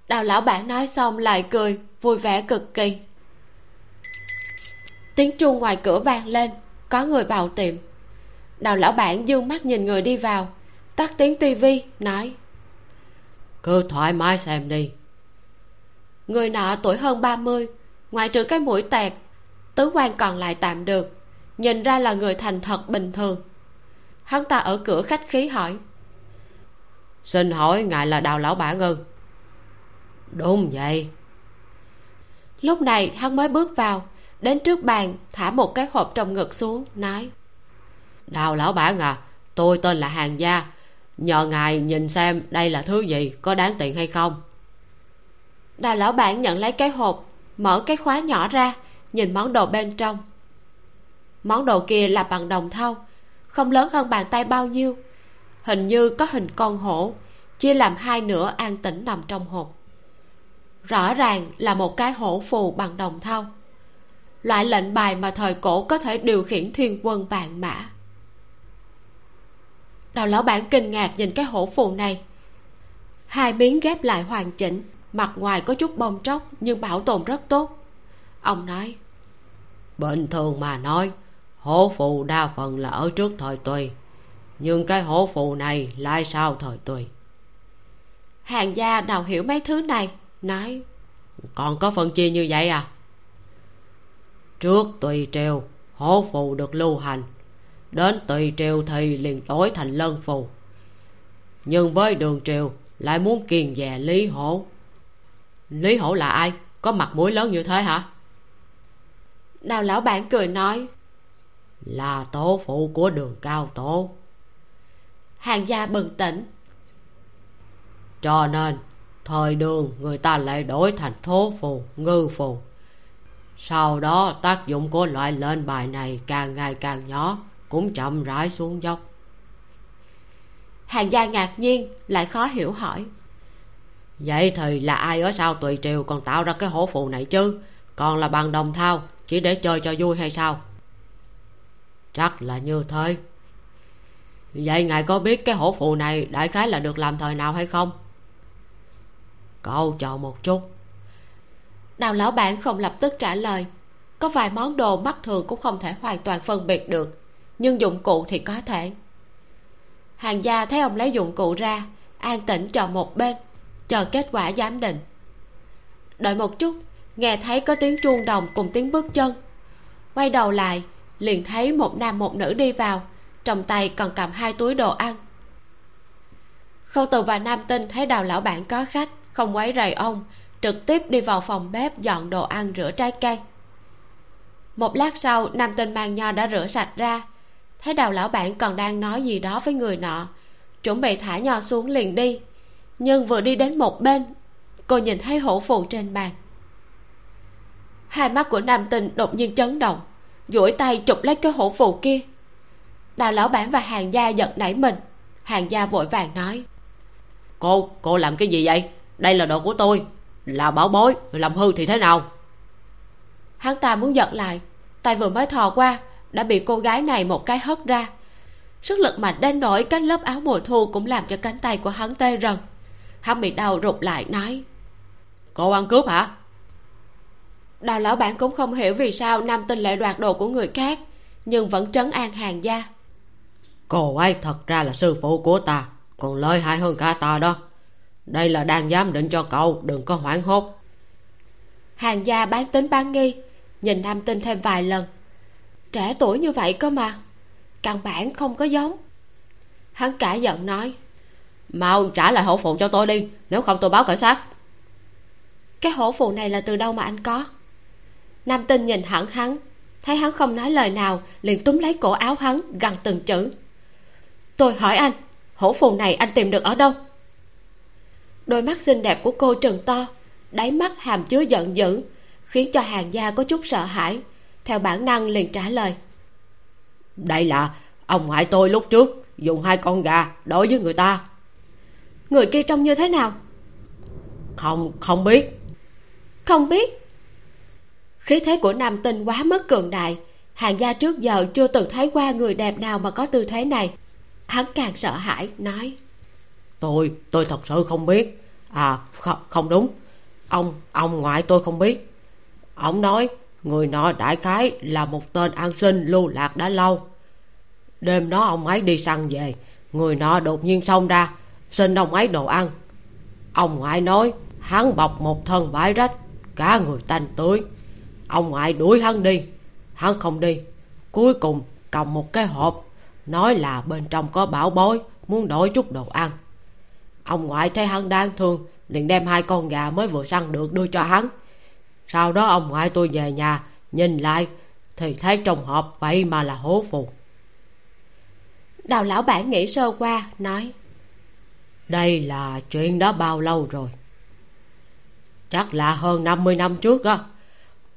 đào lão bản nói xong lại cười vui vẻ cực kỳ. Tiếng chuông ngoài cửa vang lên có người vào tiệm. Đào lão bản dương mắt nhìn người đi vào tắt tiếng tivi nói cứ thoải mái xem đi. Người nọ tuổi hơn ba mươi ngoại trừ cái mũi tẹt tứ quan còn lại tạm được nhìn ra là người thành thật bình thường. Hắn ta ở cửa khách khí hỏi xin hỏi ngài là đào lão bản ư đúng vậy. Lúc này, hắn mới bước vào, đến trước bàn, thả một cái hộp trong ngực xuống, nói. Đào lão bản à tôi tên là hàng gia, nhờ ngài nhìn xem đây là thứ gì, có đáng tiền hay không? Đào lão bản nhận lấy cái hộp, mở cái khóa nhỏ ra, nhìn món đồ bên trong. Món đồ kia là bằng đồng thau, không lớn hơn bàn tay bao nhiêu, hình như có hình con hổ, chia làm hai nửa an tĩnh nằm trong hộp rõ ràng là một cái hổ phù bằng đồng thau. Loại lệnh bài mà thời cổ có thể điều khiển thiên quân vạn mã. Đào lão bản kinh ngạc nhìn cái hổ phù này. Hai miếng ghép lại hoàn chỉnh mặt ngoài có chút bong tróc nhưng bảo tồn rất tốt. Ông nói bình thường mà nói hổ phù đa phần là ở trước thời tùy nhưng cái hổ phù này lại sau thời tùy. Hàng gia nào hiểu mấy thứ này nói còn có phân chia như vậy à? Trước tùy triều hổ phù được lưu hành. Đến tùy triều thì liền đổi thành lân phù. Nhưng với đường triều lại muốn kiền dè lý hổ. Lý hổ là ai? Có mặt mũi lớn như thế hả? Đào lão bản cười nói là tổ phụ của đường cao tổ. Hàng gia bừng tỉnh. Cho nên thời đường người ta lại đổi thành thố phù, ngư phù. Sau đó, tác dụng của loại lên bài này càng ngày càng nhỏ, cũng chậm rãi xuống dốc. Hàng gia ngạc nhiên, lại khó hiểu hỏi. Vậy thì là ai ở sau tùy triều còn tạo ra cái hổ phù này chứ? Còn là bằng đồng thao, chỉ để chơi cho vui hay sao? Chắc là như thế. Vậy ngài có biết cái hổ phù này đại khái là được làm thời nào hay không? Cậu chờ một chút. Đào lão bản không lập tức trả lời. Có vài món đồ mắt thường cũng không thể hoàn toàn phân biệt được, nhưng dụng cụ thì có thể. Hàng gia thấy ông lấy dụng cụ ra, an tĩnh chờ một bên, chờ kết quả giám định. Đợi một chút, nghe thấy có tiếng chuông đồng cùng tiếng bước chân. Quay đầu lại, liền thấy một nam một nữ đi vào, trong tay còn cầm hai túi đồ ăn. Khâu từ và nam tinh thấy đào lão bản có khách không quấy rầy ông, trực tiếp đi vào phòng bếp dọn đồ ăn rửa trái cây. Một lát sau, nam tinh mang nho đã rửa sạch ra. Thấy đào lão bản còn đang nói gì đó với người nọ, chuẩn bị thả nho xuống liền đi. Nhưng vừa đi đến một bên, cô nhìn thấy hổ phù trên bàn. Hai mắt của nam tinh đột nhiên chấn động, duỗi tay chụp lấy cái hổ phù kia. Đào lão bản và hàng gia giật nảy mình. Hàng gia vội vàng nói, cô cô làm cái gì vậy? Đây là đồ của tôi. Là bảo bối. Làm hư thì thế nào? Hắn ta muốn giật lại. Tay vừa mới thò qua đã bị cô gái này một cái hất ra. Sức lực mạnh đến nỗi cách lớp áo mùa thu cũng làm cho cánh tay của hắn tê rần. Hắn bị đau rụt lại nói cô ăn cướp hả? Đào lão bản cũng không hiểu vì sao nam tinh lại đoạt đồ của người khác nhưng vẫn trấn an hàng gia. Cô ấy thật ra là sư phụ của ta. Còn lợi hại hơn cả ta đó đây là đang giám định cho cậu đừng có hoảng hốt. Hàng gia bán tính bán nghi nhìn nam tinh thêm vài lần. Trẻ tuổi như vậy cơ mà căn bản không có giống. Hắn cả giận nói mau trả lại hổ phụ cho tôi đi nếu không tôi báo cảnh sát. Cái hổ phụ này là từ đâu mà anh có? Nam tinh nhìn hẳn hắn thấy hắn không nói lời nào liền túm lấy cổ áo hắn gằn từng chữ. Tôi hỏi anh hổ phù này anh tìm được ở đâu đôi mắt xinh đẹp của cô trừng to đáy mắt hàm chứa giận dữ khiến cho hàng gia có chút sợ hãi. Theo bản năng liền trả lời. Đây là ông ngoại tôi lúc trước dùng hai con gà đối với người ta. Người kia trông như thế nào? Không không biết. Không biết. Khí thế của nam tinh quá mức cường đại. Hàng gia trước giờ chưa từng thấy qua người đẹp nào mà có tư thế này. Hắn càng sợ hãi nói tôi tôi thật sự không biết. À không, không đúng. Ông ông ngoại tôi không biết. Ông nói người nọ đại khái là một tên an sinh lưu lạc đã lâu. Đêm đó ông ấy đi săn về. Người nọ đột nhiên xông ra xin ông ấy đồ ăn. Ông ngoại nói hắn bọc một thân bãi rách cả người tanh tưới. Ông ngoại đuổi hắn đi. Hắn không đi. Cuối cùng cầm một cái hộp nói là bên trong có bảo bối muốn đổi chút đồ ăn ông ngoại thấy hắn đáng thương liền đem hai con gà mới vừa săn được đưa cho hắn. Sau đó ông ngoại tôi về nhà nhìn lại thì thấy trong hộp vậy mà là hố phù. Đào lão bản nghĩ sơ qua nói đây là chuyện đó bao lâu rồi? Chắc là hơn năm mươi năm trước á.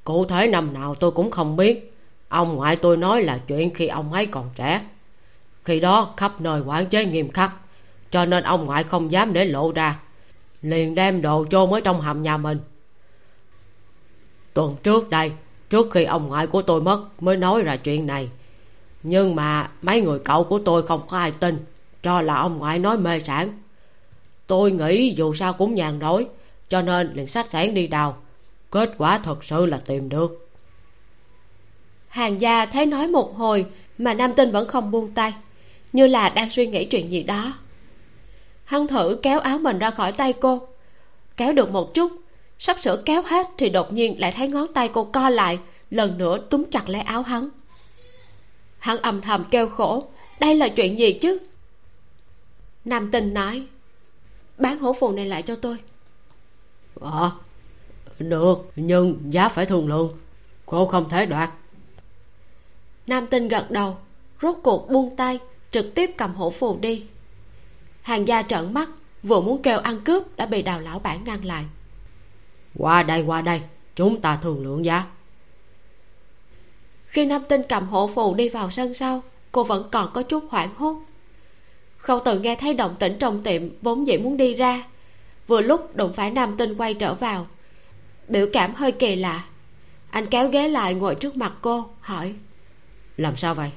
Cụ thể năm nào tôi cũng không biết. Ông ngoại tôi nói là chuyện khi ông ấy còn trẻ. Khi đó khắp nơi quản chế nghiêm khắc cho nên ông ngoại không dám để lộ ra. Liền đem đồ chôn ở trong hầm nhà mình. Tuần trước đây, trước khi ông ngoại của tôi mất, mới nói ra chuyện này. Nhưng mà mấy người cậu của tôi không có ai tin, cho là ông ngoại nói mê sản. Tôi nghĩ dù sao cũng nhàn rỗi, cho nên liền sách sản đi đào. Kết quả thật sự là tìm được. Hàng gia thấy nói một hồi, mà nam tinh vẫn không buông tay, như là đang suy nghĩ chuyện gì đó hắn thử kéo áo mình ra khỏi tay cô. Kéo được một chút, sắp sửa kéo hết thì đột nhiên lại thấy ngón tay cô co lại, lần nữa túm chặt lấy áo hắn. Hắn âm thầm kêu khổ, đây là chuyện gì chứ? Nam tinh nói, bán hổ phù này lại cho tôi. Ờ được, nhưng giá phải thương lượng cô không thể đoạt. Nam tinh gật đầu, rốt cuộc buông tay, trực tiếp cầm hổ phù đi hàng gia trợn mắt, vừa muốn kêu ăn cướp đã bị đào lão bản ngăn lại. Qua đây qua đây, chúng ta thương lượng giá khi nam tinh cầm hộ phù đi vào sân sau, cô vẫn còn có chút hoảng hốt. Khâu tự nghe thấy động tĩnh trong tiệm vốn dĩ muốn đi ra. Vừa lúc đụng phải nam tinh quay trở vào, biểu cảm hơi kỳ lạ. Anh kéo ghế lại ngồi trước mặt cô, hỏi, làm sao vậy?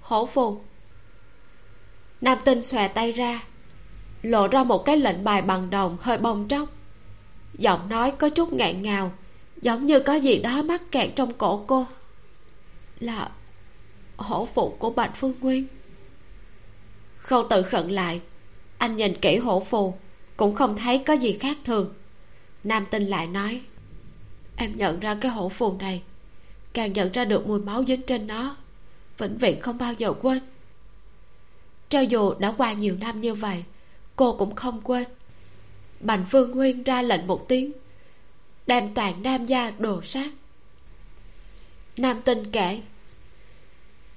Hổ phù nam tinh xòe tay ra, lộ ra một cái lệnh bài bằng đồng hơi bong tróc. Giọng nói có chút ngạn ngào, giống như có gì đó mắc kẹt trong cổ cô. Là hổ phụ của bạch phương nguyên. Khâu tự khẩn lại, anh nhìn kỹ hổ phù cũng không thấy có gì khác thường. Nam tinh lại nói, em nhận ra cái hổ phù này, càng nhận ra được mùi máu dính trên nó, vĩnh viễn không bao giờ quên cho dù đã qua nhiều năm như vậy, cô cũng không quên. Bành phương nguyên ra lệnh một tiếng, đem toàn nam gia đồ sát. Nam tinh kể,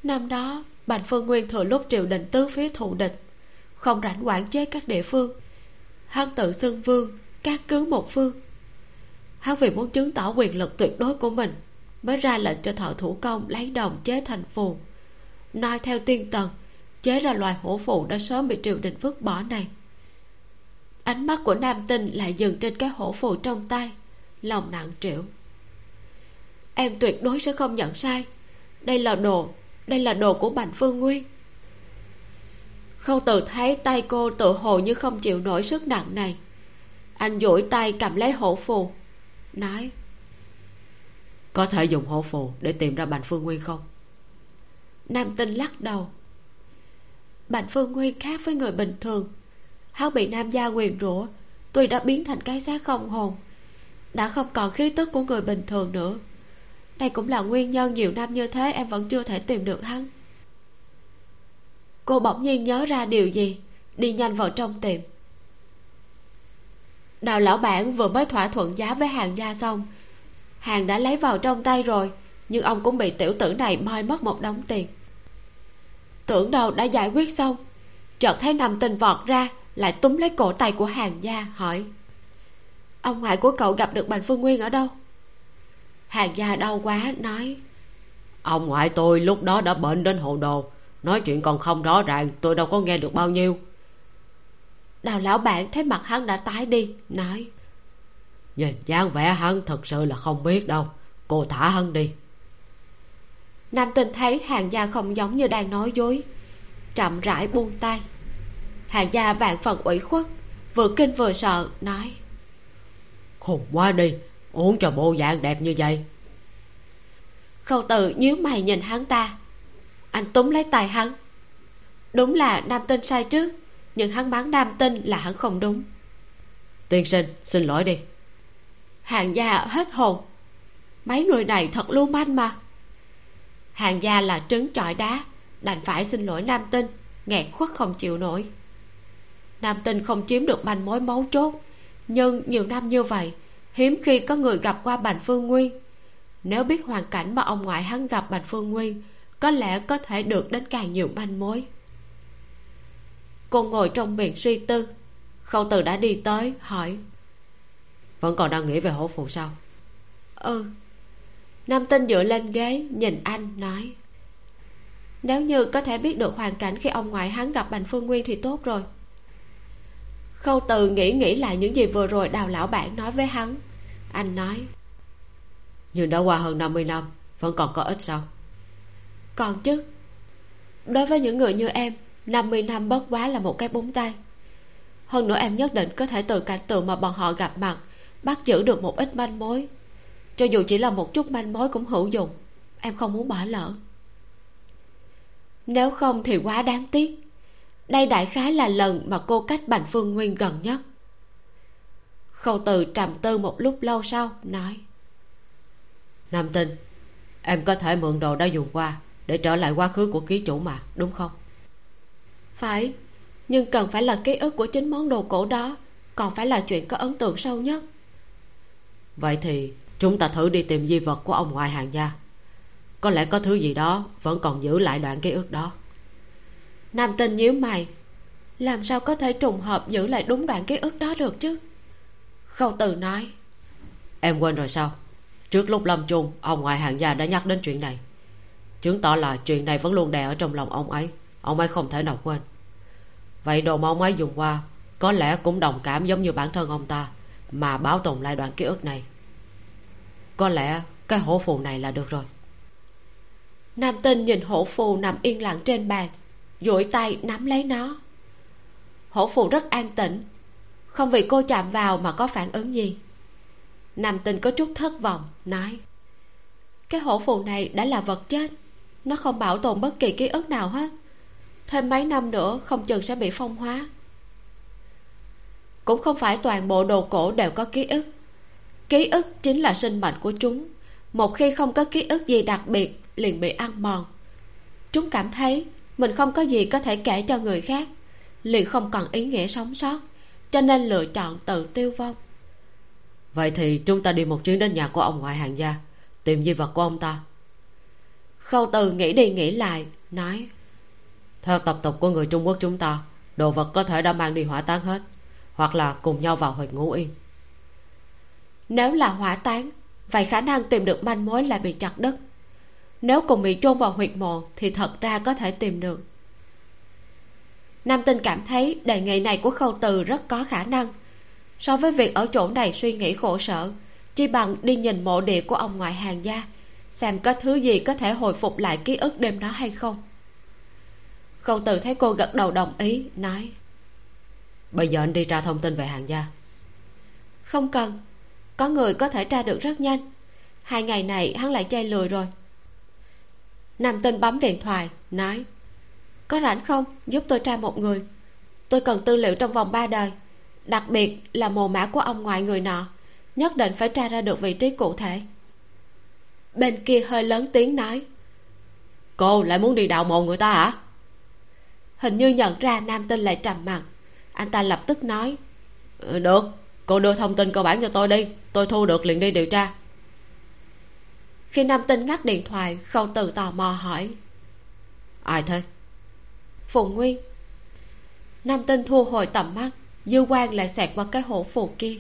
năm đó, bành phương nguyên thừa lúc triều đình tứ phía thụ địch, không rảnh quản chế các địa phương, hắn tự xưng vương, các cứ một phương. Hắn vì muốn chứng tỏ quyền lực tuyệt đối của mình, mới ra lệnh cho thợ thủ công lấy đồng chế thành phù nói theo tiên tần chế ra loài hổ phù đã sớm bị triều đình vứt bỏ này. Ánh mắt của nam tinh lại dừng trên cái hổ phù trong tay, lòng nặng trĩu. Em tuyệt đối sẽ không nhận sai. Đây là đồ, đây là đồ của bành phương nguyên. Không tự thấy tay cô tự hồ như không chịu nổi sức nặng này, anh duỗi tay cầm lấy hổ phù, nói, có thể dùng hổ phù để tìm ra bành phương nguyên không? Nam tinh lắc đầu. Bạch phương nguyên khác với người bình thường. Hắn bị nam gia quyền rủa, tuy đã biến thành cái xác không hồn, đã không còn khí tức của người bình thường nữa. Đây cũng là nguyên nhân nhiều năm như thế em vẫn chưa thể tìm được hắn. Cô bỗng nhiên nhớ ra điều gì, đi nhanh vào trong tiệm. Đào lão bản vừa mới thỏa thuận giá với hàng gia xong, hàng đã lấy vào trong tay rồi, nhưng ông cũng bị tiểu tử này moi mất một đống tiền tưởng đâu đã giải quyết xong. Chợt thấy nằm tình vọt ra lại túm lấy cổ tay của hàng gia hỏi ông ngoại của cậu gặp được bành phương nguyên ở đâu? Hàng gia đau quá nói ông ngoại tôi lúc đó đã bệnh đến hồ đồ nói chuyện còn không rõ ràng tôi đâu có nghe được bao nhiêu. Đào lão bạn thấy mặt hắn đã tái đi nói nhìn dáng vẻ hắn thật sự là không biết đâu cô thả hắn đi nam tinh thấy hàng gia không giống như đang nói dối. Chậm rãi buông tay. Hàng gia vạn phần ủy khuất vừa kinh vừa sợ nói. Khùng quá đi uống cho bộ dạng đẹp như vậy. Khâu tự nhíu mày nhìn hắn ta. Anh túm lấy tay hắn. Đúng là nam tinh sai trước nhưng hắn bán nam tinh là hắn không đúng. Tiên sinh xin lỗi đi. Hàng gia hết hồn. Mấy người này thật lưu manh mà hàng gia là trứng trọi đá, đành phải xin lỗi nam tinh, nghẹn khuất không chịu nổi. Nam tinh không chiếm được manh mối mấu chốt, nhưng nhiều năm như vậy, hiếm khi có người gặp qua bành phương nguyên. Nếu biết hoàn cảnh mà ông ngoại hắn gặp bành phương nguyên, có lẽ có thể được đến càng nhiều manh mối. Cô ngồi trong miệng suy tư, khâu từ đã đi tới, hỏi, vẫn còn đang nghĩ về hổ phù sao? Ừ nam tinh dựa lên ghế nhìn anh nói. Nếu như có thể biết được hoàn cảnh khi ông ngoại hắn gặp bành phương nguyên thì tốt rồi. Khâu từ nghĩ nghĩ lại những gì vừa rồi đào lão bản nói với hắn. Anh nói. Nhưng đã qua hơn 50 năm vẫn còn có ít sao? Còn chứ. Đối với những người như em 50 năm bất quá là một cái búng tay. Hơn nữa em nhất định có thể từ cảnh tượng mà bọn họ gặp mặt bắt giữ được một ít manh mối cho dù chỉ là một chút manh mối cũng hữu dụng. Em không muốn bỏ lỡ. Nếu không thì quá đáng tiếc. Đây đại khái là lần mà cô cách bành phương nguyên gần nhất. Khâu từ trầm tư một lúc lâu sau nói. Nam tinh em có thể mượn đồ đã dùng qua để trở lại quá khứ của ký chủ mà đúng không? Phải nhưng cần phải là ký ức của chính món đồ cổ đó còn phải là chuyện có ấn tượng sâu nhất. Vậy thì chúng ta thử đi tìm di vật của ông ngoại hàng gia. Có lẽ có thứ gì đó vẫn còn giữ lại đoạn ký ức đó. Nam tinh nhíu mày. Làm sao có thể trùng hợp giữ lại đúng đoạn ký ức đó được chứ? Khâu từ nói. Em quên rồi sao? Trước lúc lâm chung, ông ngoại hàng gia đã nhắc đến chuyện này. Chứng tỏ là chuyện này vẫn luôn đè ở trong lòng ông ấy. Ông ấy không thể nào quên. Vậy đồ mà ông ấy dùng qua, có lẽ cũng đồng cảm giống như bản thân ông ta, mà bảo tồn lại đoạn ký ức này có lẽ cái hổ phù này là được rồi. Nam tinh nhìn hổ phù nằm yên lặng trên bàn, duỗi tay nắm lấy nó. Hổ phù rất an tĩnh, không vì cô chạm vào mà có phản ứng gì. Nam tinh có chút thất vọng, nói, cái hổ phù này đã là vật chết, nó không bảo tồn bất kỳ ký ức nào hết. Thêm mấy năm nữa không chừng sẽ bị phong hóa. Cũng không phải toàn bộ đồ cổ đều có ký ức ký ức chính là sinh mệnh của chúng. Một khi không có ký ức gì đặc biệt liền bị ăn mòn. Chúng cảm thấy mình không có gì có thể kể cho người khác liền không còn ý nghĩa sống sót cho nên lựa chọn tự tiêu vong. Vậy thì chúng ta đi một chuyến đến nhà của ông ngoại hàng gia tìm di vật của ông ta. Khâu từ nghĩ đi nghĩ lại nói theo tập tục của người trung quốc chúng ta đồ vật có thể đã mang đi hỏa táng hết hoặc là cùng nhau vào huyệt ngũ yên nếu là hỏa táng vậy khả năng tìm được manh mối là bị chặt đứt. Nếu cùng bị chôn vào huyệt mộ thì thật ra có thể tìm được. Nam tinh cảm thấy đề nghị này của khâu từ rất có khả năng. So với việc ở chỗ này suy nghĩ khổ sở chi bằng đi nhìn mộ địa của ông ngoại hàng gia xem có thứ gì có thể hồi phục lại ký ức đêm đó hay không. Khâu từ thấy cô gật đầu đồng ý nói bây giờ anh đi tra thông tin về hàng gia. Không cần có người có thể tra được rất nhanh. Hai ngày này hắn lại chơi lười rồi. Nam tinh bấm điện thoại nói có rảnh không? Giúp tôi tra một người. Tôi cần tư liệu trong vòng ba đời đặc biệt là mồ mã của ông ngoại người nọ nhất định phải tra ra được vị trí cụ thể. Bên kia hơi lớn tiếng nói cô lại muốn đi đào mộ người ta hả? Hình như nhận ra nam tinh lại trầm mặt. Anh ta lập tức nói ừ, được cô đưa thông tin cơ bản cho tôi đi. Tôi thu được liền đi điều tra. Khi nam tinh ngắt điện thoại khâu từ tò mò hỏi. Ai thế? Phùng nguyên nam tinh thu hồi tầm mắt dư quan lại xẹt qua cái hổ phù kia.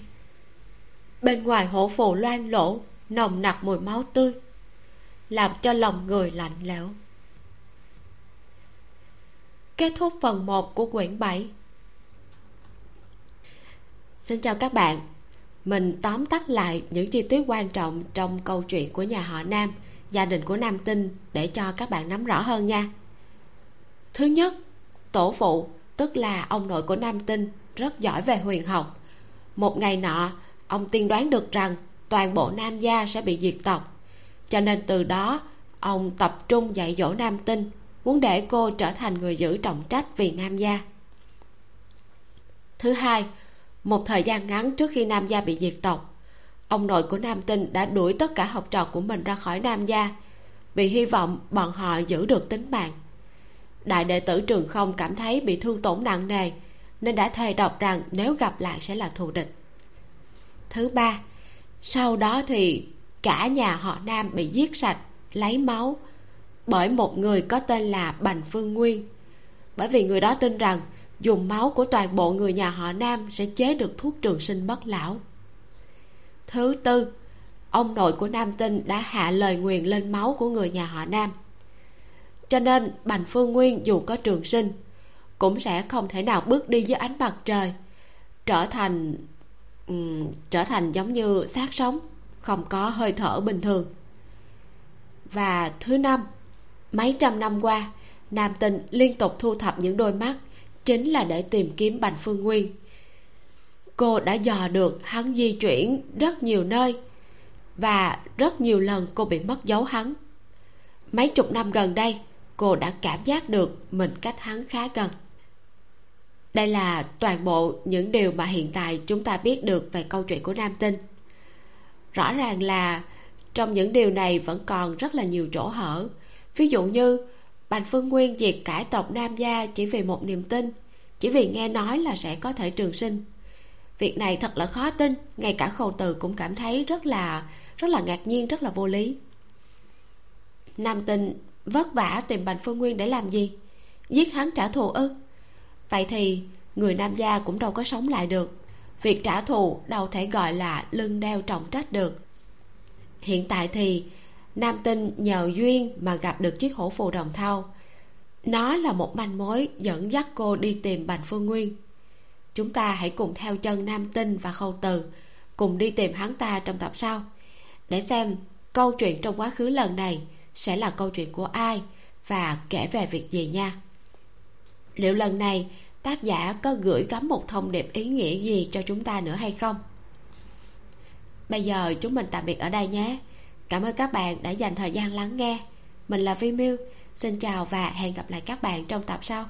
Bên ngoài hổ phù loang lỗ nồng nặc mùi máu tươi làm cho lòng người lạnh lẽo. Kết thúc phần 1 của quyển 7 xin chào các bạn. Mình tóm tắt lại những chi tiết quan trọng trong câu chuyện của nhà họ nam, gia đình của nam tinh để cho các bạn nắm rõ hơn nha. Thứ nhất, tổ phụ, tức là ông nội của nam tinh, rất giỏi về huyền học. Một ngày nọ, ông tiên đoán được rằng toàn bộ nam gia sẽ bị diệt tộc. Cho nên từ đó, ông tập trung dạy dỗ nam tinh, muốn để cô trở thành người giữ trọng trách vì nam gia. Thứ hai một thời gian ngắn trước khi nam gia bị diệt tộc, ông nội của nam tinh đã đuổi tất cả học trò của mình ra khỏi nam gia, vì hy vọng bọn họ giữ được tính mạng. Đại đệ tử trường không cảm thấy bị thương tổn nặng nề, nên đã thề độc rằng nếu gặp lại sẽ là thù địch. Thứ ba, sau đó thì cả nhà họ nam bị giết sạch, lấy máu bởi một người có tên là bành phương nguyên. Bởi vì người đó tin rằng dùng máu của toàn bộ người nhà họ nam sẽ chế được thuốc trường sinh bất lão. Thứ tư ông nội của nam tinh đã hạ lời nguyền lên máu của người nhà họ nam. Cho nên bành phương nguyên dù có trường sinh cũng sẽ không thể nào bước đi dưới ánh mặt trời trở thành um, trở thành giống như xác sống không có hơi thở bình thường. Và thứ năm mấy trăm năm qua nam tinh liên tục thu thập những đôi mắt chính là để tìm kiếm bành phương nguyên. Cô đã dò được hắn di chuyển rất nhiều nơi và rất nhiều lần cô bị mất dấu hắn. Mấy chục năm gần đây, cô đã cảm giác được mình cách hắn khá gần. Đây là toàn bộ những điều mà hiện tại chúng ta biết được về câu chuyện của nam tinh. Rõ ràng là trong những điều này vẫn còn rất là nhiều chỗ hở. Ví dụ như bành phương nguyên diệt cải tộc nam gia chỉ vì một niềm tin, chỉ vì nghe nói là sẽ có thể trường sinh. Việc này thật là khó tin, ngay cả khâu từ cũng cảm thấy rất là rất là ngạc nhiên, rất là vô lý. Nam tinh vất vả tìm bành phương nguyên để làm gì? Giết hắn trả thù ư? Vậy thì người nam gia cũng đâu có sống lại được. Việc trả thù đâu thể gọi là lưng đeo trọng trách được. Hiện tại thì nam tinh nhờ duyên mà gặp được chiếc hổ phù đồng thau. Nó là một manh mối dẫn dắt cô đi tìm bành phương nguyên. Chúng ta hãy cùng theo chân nam tinh và khâu từ, cùng đi tìm hắn ta trong tập sau. Để xem câu chuyện trong quá khứ lần này sẽ là câu chuyện của ai và kể về việc gì nha. Liệu lần này tác giả có gửi gắm một thông điệp ý nghĩa gì cho chúng ta nữa hay không? Bây giờ chúng mình tạm biệt ở đây nhé cảm ơn các bạn đã dành thời gian lắng nghe. Mình là vi miu. Xin chào và hẹn gặp lại các bạn trong tập sau.